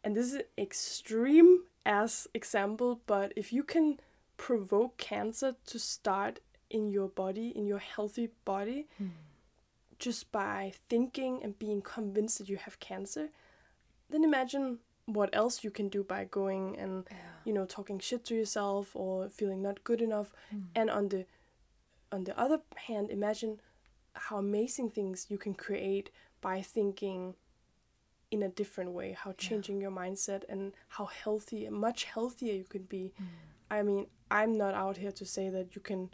And this is an extreme as example, but if you can provoke cancer to start in your body, in your healthy body, Mm. just by thinking and being convinced that you have cancer, then imagine what else you can do by going and you know talking shit to yourself or feeling not good enough. Mm. And on the on the other hand, imagine how amazing things you can create by thinking in a different way, how changing your mindset and how healthy, much healthier you could be. Mm. I mean, I'm not out here to say that you can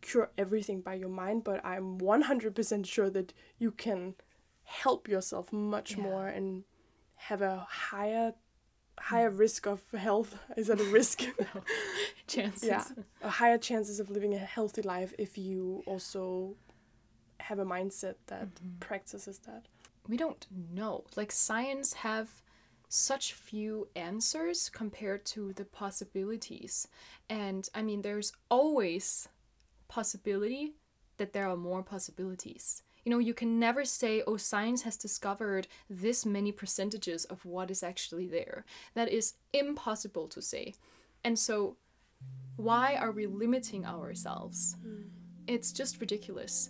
cure everything by your mind, but I'm 100% sure that you can help yourself much Yeah. more and have a higher higher risk of health is that a risk chances. yeah a higher chances of living a healthy life if you also have a mindset that mm-hmm. practices that we don't know. Like science have such few answers compared to the possibilities. And I mean there's always possibility that there are more possibilities. You know, you can never say, oh, science has discovered this many percentages of what is actually there. That is impossible to say. And so, why are we limiting ourselves? Mm. It's just ridiculous.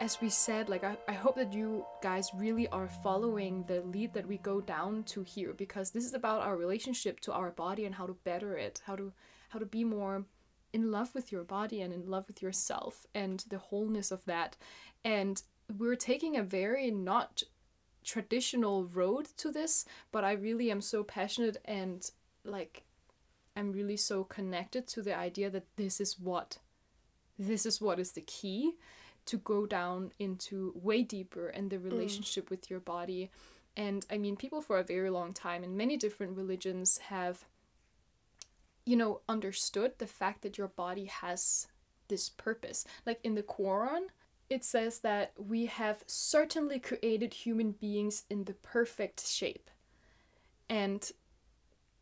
As we said, like I, I hope that you guys really are following the lead that we go down to here because this is about our relationship to our body and how to better it, how to how to be more in love with your body and in love with yourself and the wholeness of that. And we're taking a very not traditional road to this, but I really am so passionate and like I'm really so connected to the idea that this is what this is what is the key to go down into way deeper and the mm. relationship with your body. And I mean, people for a very long time in many different religions have, you know, understood the fact that your body has this purpose. Like in the Quran, it says that we have certainly created human beings in the perfect shape. And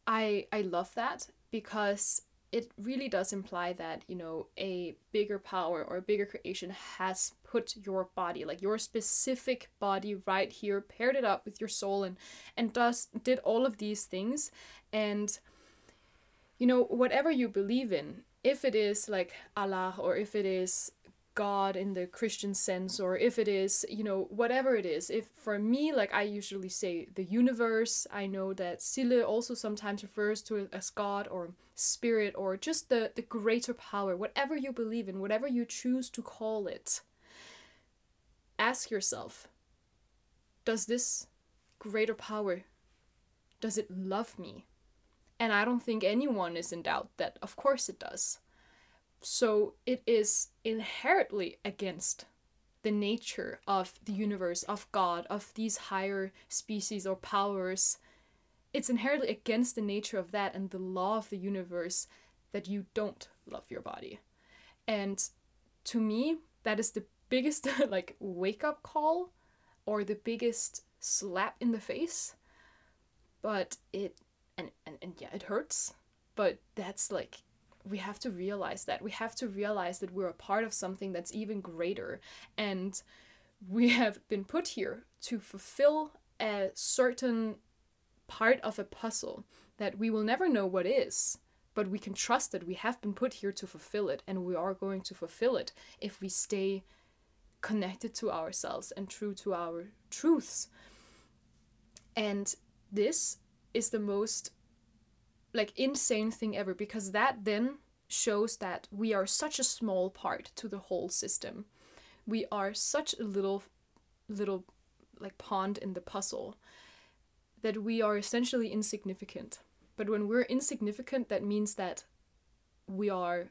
I I love that because it really does imply that you know a bigger power or a bigger creation has put your body like your specific body right here paired it up with your soul and and does did all of these things. And you know whatever you believe in if it is like allah or if it is god in the christian sense or if it is you know whatever it is. If for me like i usually say the universe. I know that Sille also sometimes refers to it as god or spirit or just the the greater power whatever you believe in whatever you choose to call it. Ask yourself does this greater power does it love me? And i don't think anyone is in doubt that of course it does so it is inherently against the nature of the universe of god of these higher species or powers it's inherently against the nature of that and the law of the universe that you don't love your body. And to me, that is the biggest like wake up call or the biggest slap in the face. But it and, and, and yeah, it hurts. But that's like we have to realize that. We have to realize that we're a part of something that's even greater. And we have been put here to fulfill a certain part of a puzzle that we will never know what is, but we can trust that we have been put here to fulfill it and we are going to fulfill it if we stay connected to ourselves and true to our truths. And this is the most like insane thing ever because that then shows that we are such a small part to the whole system. We are such a little little like pond in the puzzle that we are essentially insignificant. But when we're insignificant, that means that we are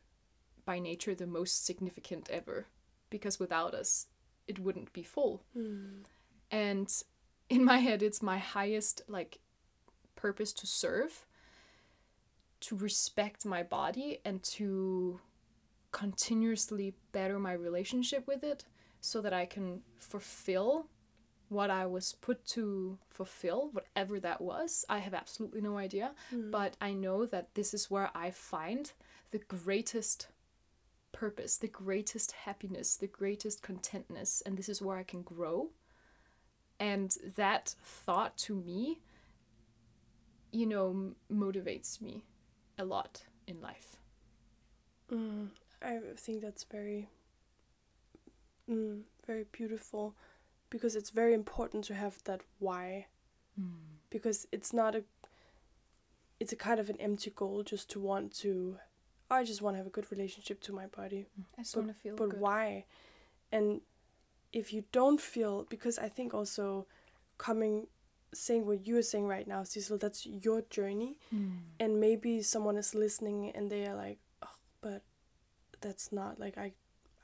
by nature the most significant ever because without us, it wouldn't be full. Hmm. And in my head, it's my highest like purpose to serve to respect my body and to continuously better my relationship with it so that I can fulfill what I was put to fulfill, whatever that was. I have absolutely no idea, Mm. but I know that this is where I find the greatest purpose, the greatest happiness, the greatest contentness, and this is where I can grow. And that thought to me, you know, m- motivates me a lot in life. Mm, I think that's very, mm, very beautiful, because it's very important to have that why. Because it's not a. It's a kind of an empty goal just to want to. I just want to have a good relationship to my body. I just want to feel but good. why and if you don't feel because i think also coming saying what you are saying right now Sissel that's your journey Mm. and maybe someone is listening and they are like oh, but that's not like i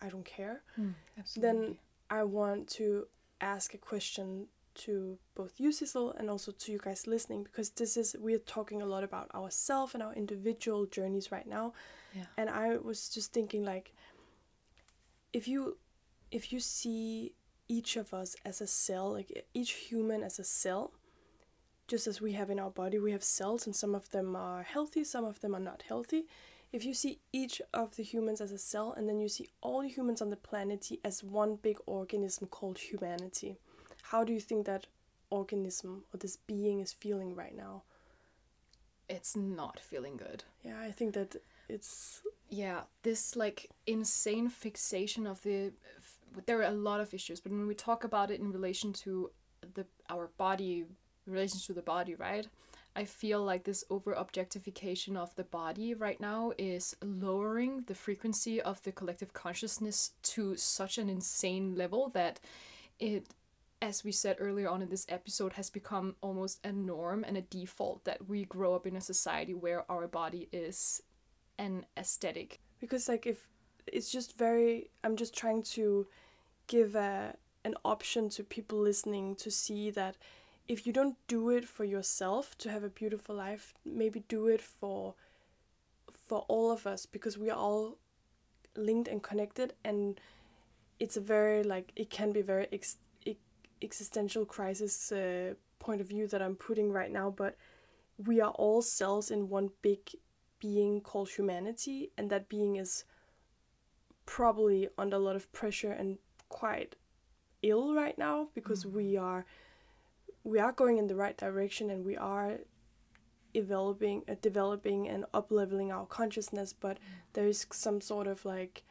i don't care Mm, Absolutely. i want to ask a question to both you Sissel and also to you guys listening because this is we're talking a lot about ourselves and our individual journeys right now yeah. and i was just thinking like if you if you see each of us as a cell like each human as a cell just as we have in our body we have cells and some of them are healthy some of them are not healthy if you see each of the humans as a cell and then you see all the humans on the planet as one big organism called humanity how do you think that organism or this being is feeling right now It's not feeling good. yeah i think that it's yeah this like insane fixation of the there are a lot of issues but when we talk about it in relation to the our body in relation to the body right i feel like this over objectification of the body right now is lowering the frequency of the collective consciousness to such an insane level that it as we said earlier on in this episode has become almost a norm and a default that we grow up in a society where our body is an aesthetic. Because like if it's just very i'm just trying to give a an option to people listening to see that if you don't do it for yourself to have a beautiful life maybe do it for for all of us because we are all linked and connected and it's a very like it can be very ex- ex- existential crisis uh, point of view that i'm putting right now but we are all cells in one big being called humanity and that being is probably under a lot of pressure and quite ill right now because we are we are going in the right direction and we are developing uh, developing and up leveling our consciousness but there is some sort of like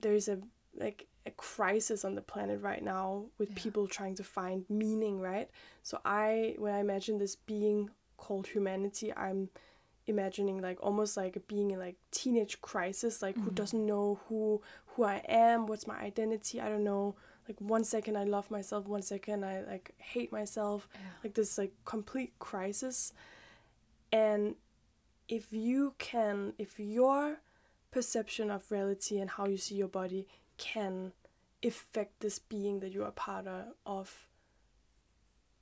there is a like a crisis on the planet right now with Yeah. people trying to find meaning right so i when i imagine this being called humanity i'm imagining like almost like being in like teenage crisis like who Mhm. doesn't know who who i am what's my identity i don't know like one second i love myself one second i like hate myself like this like complete crisis and if you can if your perception of reality and how you see your body can affect this being that you are part of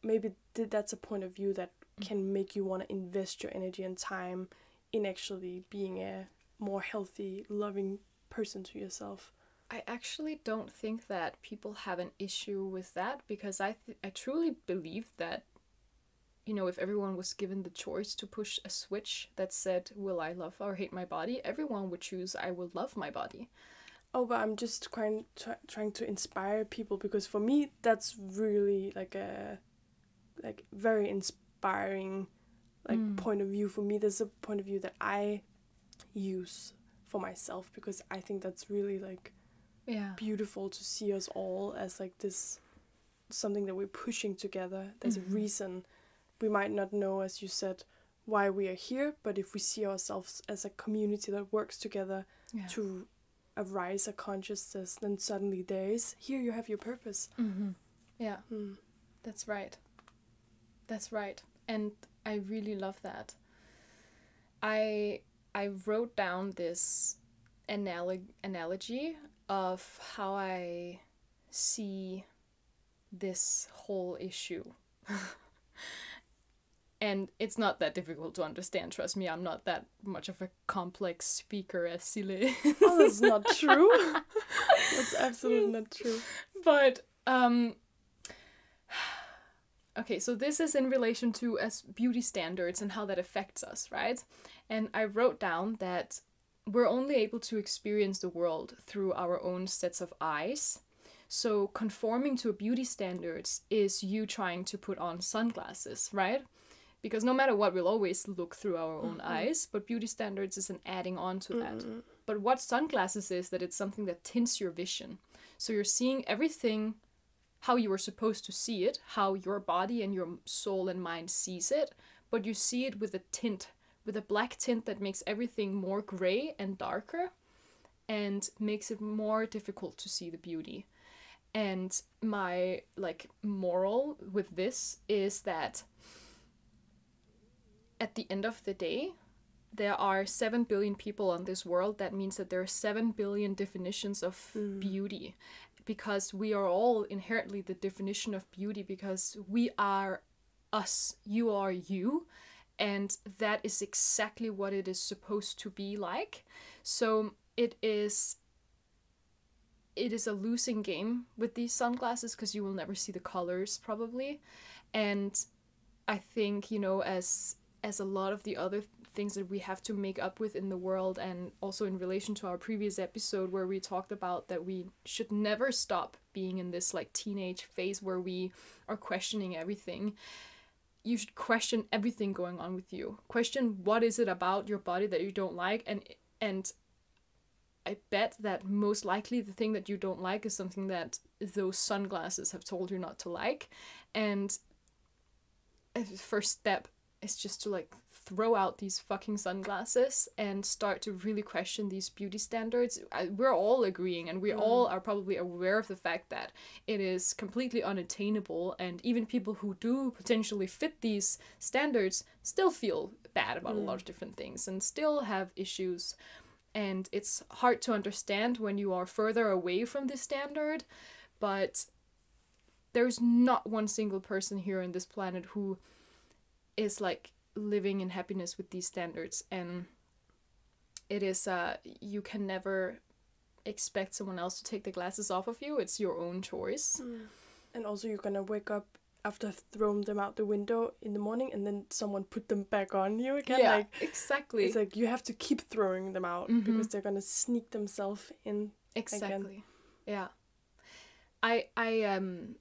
maybe that's a point of view that can make you want to invest your energy and time in actually being a more healthy loving person to yourself I actually don't think that people have an issue with that because I th- I truly believe that you know if everyone was given the choice to push a switch that said will I love or hate my body everyone would choose I will love my body. Oh, but I'm just trying try, trying to inspire people because for me that's really like a like very inspiring like Mm. point of view for me. There's a point of view that I use for myself because I think that's really like Yeah. beautiful to see us all as like this something that we're pushing together. There's Mhm. a reason we might not know, as you said, why we are here, but if we see ourselves as a community that works together Yeah. to arise a consciousness, then suddenly there is here you have your purpose. Mm-hmm. Yeah. Hmm. That's right. That's right. And I really love that. I I wrote down this analog- analogy of how I see this whole issue. and it's not that difficult to understand. Trust me, I'm not that much of a complex speaker as Sille. oh, that's not true. that's absolutely not true. But um, okay, so this is in relation to as beauty standards and how that affects us, right? And I wrote down that we're only able to experience the world through our own sets of eyes. So conforming to a beauty standards is you trying to put on sunglasses, right? Because no matter what, we'll always look through our own Mm-hmm. eyes, but beauty standards is an adding on to that. Mm-mm. But what sunglasses is that it's something that tints your vision. So you're seeing everything how you were supposed to see it, how your body and your soul and mind sees it, but you see it with a tint, with a black tint that makes everything more gray and darker and makes it more difficult to see the beauty. And my like moral with this is that at the end of the day, there are 7 billion people on this world. That means that there are 7 billion definitions of hmm. beauty because we are all inherently the definition of beauty because we are us, you are you, and that is exactly what it is supposed to be like. So it is it is a losing game with these sunglasses because you will never see the colors probably and i think you know as as a lot of the other things that we have to make up with in the world and also in relation to our previous episode where we talked about that we should never stop being in this like teenage phase where we are questioning everything you should question everything going on with you question what is it about your body that you don't like and and I bet that most likely the thing that you don't like is something that those sunglasses have told you not to like. And uh, a first step is just to like throw out these fucking sunglasses and start to really question these beauty standards. I, we're all agreeing and we mm. all are probably aware of the fact that it is completely unattainable and even people who do potentially fit these standards still feel bad about a lot mm. of different things and still have issues and it's hard to understand when you are further away from this standard but there's not one single person here on this planet who is like living in happiness with these standards and it is uh you can never expect someone else to take the glasses off of you it's your own choice And also, you're gonna wake up after I've thrown them out the window in the morning, and then someone put them back on you again. yeah Like exactly it's like you have to keep throwing them out Mhm. because they're gonna sneak themselves in. exactly yeah i i um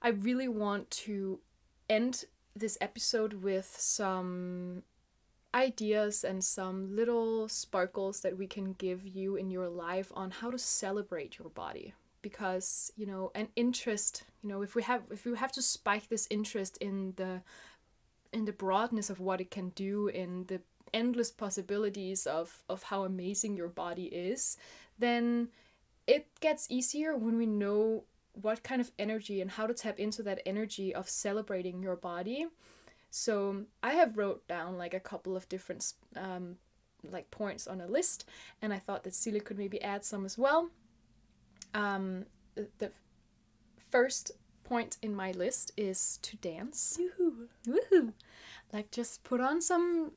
i really want to end this episode with some ideas and some little sparkles that we can give you in your life on how to celebrate your body. Because you know an interest you know if we have if we have to spike this interest in the in the broadness of what it can do in the endless possibilities of of how amazing your body is then it gets easier when we know what kind of energy and how to tap into that energy of celebrating your body so i have wrote down like a couple of different um, like points on a list and i thought that Sille could maybe add some as well um, the- first point in my list is to dance Yoo-hoo. Woohoo! Like just put on some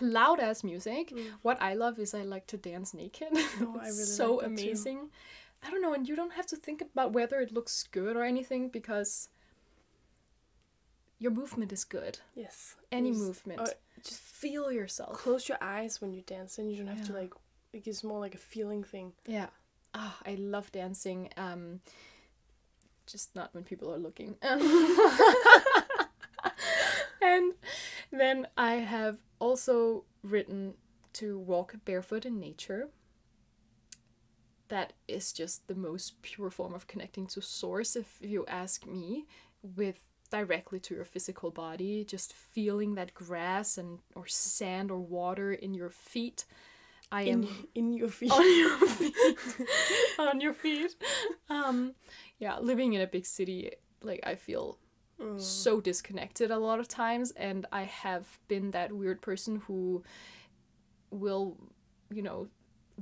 loud ass music. Mm. What I love is I like to dance naked. Oh, I really so like that too. I don't know, and you don't have to think about whether it looks good or anything because your movement is good. Yes. Any Just- movement. oh, just feel yourself. Close your eyes when you dance, and you don't have to like. It gives more like a feeling thing. Yeah. Ah, I love dancing. Um just not when people are looking. and then I have also written to walk barefoot in nature. That is just the most pure form of connecting to source if you ask me with directly to your physical body just feeling that grass and or sand or water in your feet I am In in your feet. on your feet on your feet um yeah living in a big city like i feel Mm. so disconnected a lot of times and i have been that weird person who will you know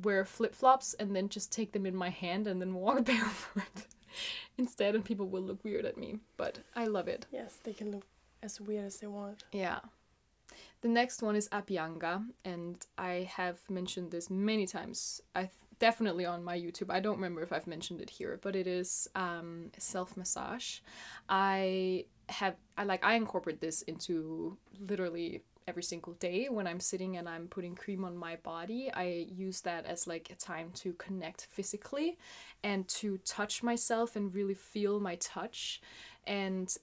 wear flip-flops and then just take them in my hand and then walk barefoot instead and people will look weird at me but i love it Yes, they can look as weird as they want. Yeah. The next one is Abhyanga, and I have mentioned this many times. I definitely on my YouTube. I don't remember if I've mentioned it here, but it is um, self massage. I have I like I incorporate this into literally every single day when I'm sitting and I'm putting cream on my body. I use that as like a time to connect physically and to touch myself and really feel my touch. And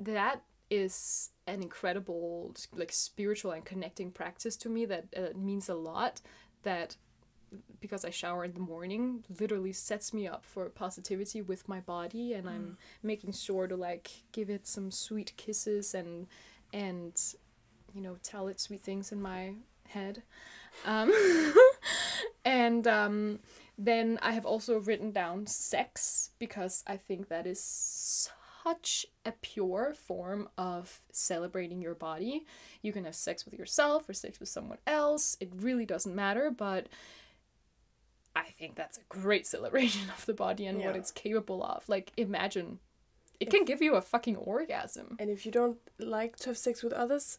that is an incredible like spiritual and connecting practice to me that uh, means a lot that because I shower in the morning literally sets me up for positivity with my body and I'm making sure to like give it some sweet kisses and and you know tell it sweet things in my head um, and um, then I have also written down sex because I think that is such a pure form of celebrating your body. You can have sex with yourself or sex with someone else. It really doesn't matter, but I think that's a great celebration of the body and what it's capable of. Like imagine it can give you a fucking orgasm. And if you don't like to have sex with others,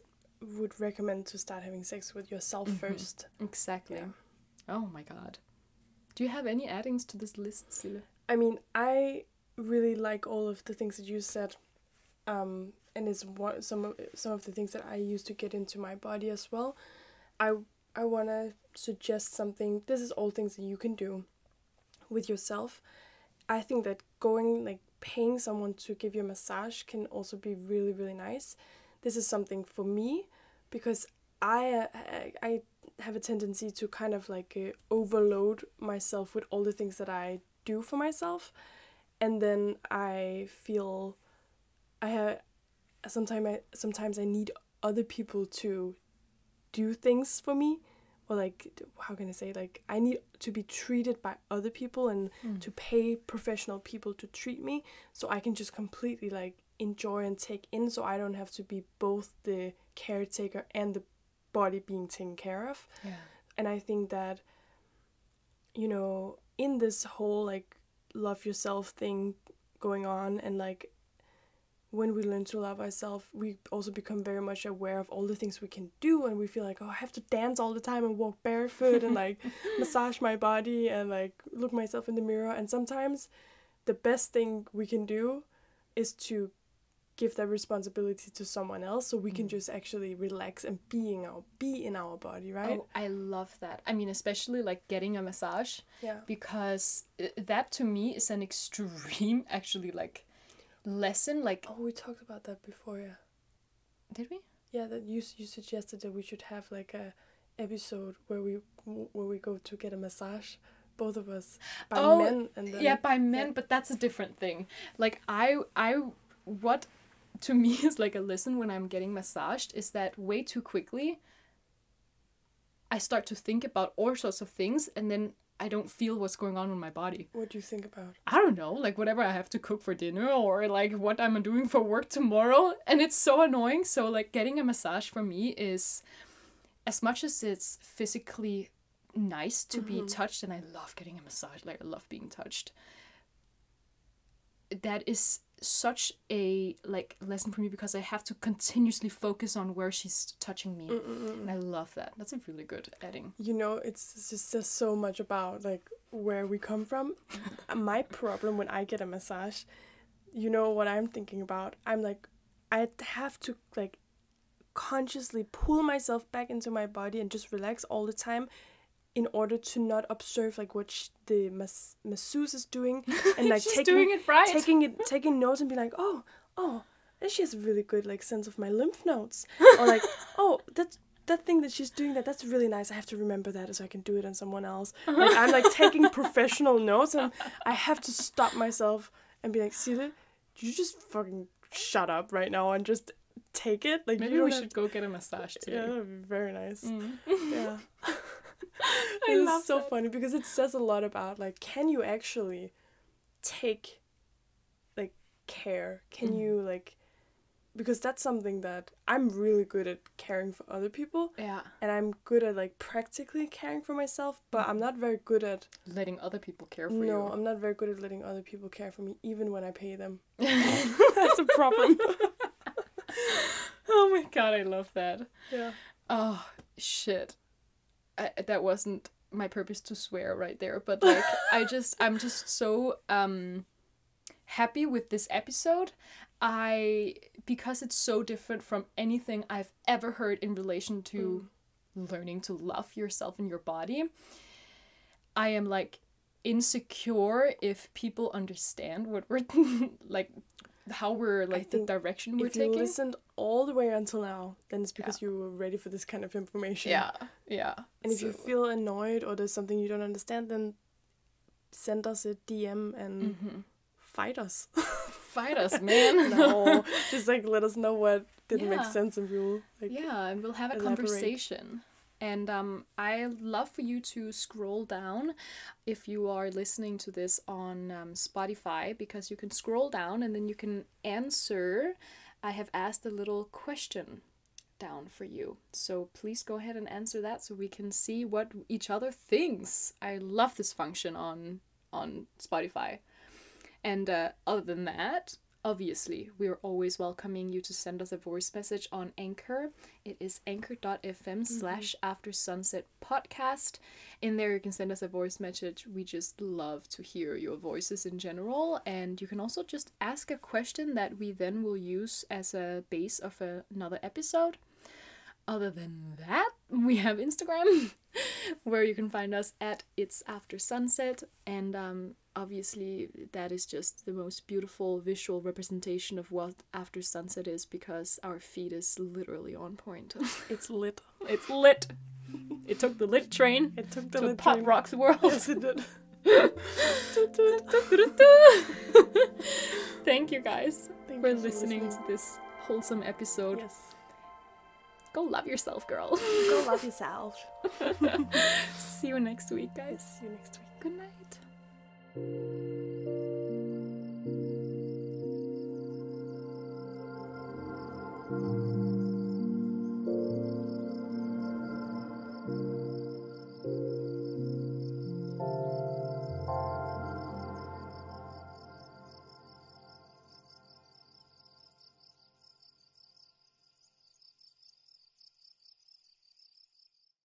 would recommend to start having sex with yourself first. Exactly. Yeah. Oh my god. Do you have any addings to this list, Sille? I mean, I really like all of the things that you said, um, and it's one some of some of the things that I use to get into my body as well. I I wanna suggest something. This is all things that you can do with yourself. I think that going like paying someone to give you a massage can also be really really nice. This is something for me because I uh, I, have a tendency to kind of like uh, overload myself with all the things that I do for myself, and then I feel I have sometimes I sometimes I need other people to do things for me. Or like how can I say like I need to be treated by other people and to pay professional people to treat me. So I can just completely like enjoy and take in so I don't have to be both the caretaker and the body being taken care of Yeah. and I think that you know in this whole like love yourself thing going on and like when we learn to love ourselves we also become very much aware of all the things we can do and we feel like oh I have to dance all the time and walk barefoot and like massage my body and like look myself in the mirror and sometimes the best thing we can do is to give that responsibility to someone else so we can mm-hmm. just actually relax and be in our be in our body right Oh, I love that. I mean, especially like getting a massage yeah because uh, that to me is an extreme actually like lesson like Oh, we talked about that before, yeah. did we? Yeah, that you you suggested that we should have like a episode where we where we go to get a massage, both of us by Oh, men and then yeah, by men, but that's a different thing. Like I I what to me is like a lesson when I'm getting massaged is that way too quickly I start to think about all sorts of things and then I don't feel what's going on in my body. What do you think about? I don't know, like whatever I have to cook for dinner or like what I'm doing for work tomorrow. And it's so annoying. So, like, getting a massage for me is as much as it's physically nice to be mm-hmm. touched, and I love getting a massage, like, I love being touched. That is such a like lesson for me because I have to continuously focus on where she's touching me, mm, mm, mm, and I love that. That's a really good adding. You know, it's it's just says so much about like where we come from. My problem when I get a massage, you know what I'm thinking about? I'm like, I have to like consciously pull myself back into my body and just relax all the time in order to not observe like what sh- the mas- masseuse is doing and like taking doing it right. taking it taking notes and be like oh oh and she has a really good like sense of my lymph nodes or like oh that that thing that she's doing that that's really nice i have to remember that so i can do it on someone else like i'm like taking professional notes and i have to stop myself and be like Sille, you just fucking shut up right now and just take it like Maybe you we should go get a massage today. yeah that would be very nice Mm. yeah I it's love so that. funny because it says a lot about like can you actually take like care can Mm. you like because that's something that i'm really good at caring for other people Yeah, and i'm good at like practically caring for myself but i'm not very good at letting other people care for no you. No, I'm not very good at letting other people care for me even when i pay them that's a problem oh my god, I love that. Yeah. Oh shit. I, that wasn't my purpose to swear right there, but like I just I'm just so um happy with this episode. I because it's so different from anything I've ever heard in relation to learning to love yourself and your body. I am like insecure if people understand what we're like how we're like the direction we're if you listened all the way until now, then it's because you were ready for this kind of information. Yeah, yeah. And if you feel annoyed or there's something you don't understand, then send us a DM and Mhm. fight us. fight us, man. no, just like let us know what didn't make sense and we'll like yeah, and we'll have a elaborate. conversation. And um, I love for you to scroll down if you are listening to this on um, Spotify because you can scroll down and then you can answer. I have asked a little question down for you. So please go ahead and answer that so we can see what each other thinks. I love this function on on Spotify. And uh, other than that, obviously, we're always welcoming you to send us a voice message on Anchor. It is anchor.fm slash after sunset podcast. In there, you can send us a voice message. We just love to hear your voices in general. And you can also just ask a question that we then will use as a base of a- another episode. Other than that, we have Instagram, where you can find us at It's After Sunset, and um, obviously that is just the most beautiful visual representation of what After Sunset is because our feed is literally on point. it's lit. it's lit. It took the lit train It took the to lit pop train. rocks world. Yes, it did. Thank you guys Thank for you for listening listening. to this wholesome episode. Yes. Go love yourself, girl. Go love yourself. See you next week, guys. See you next week. Good night. Música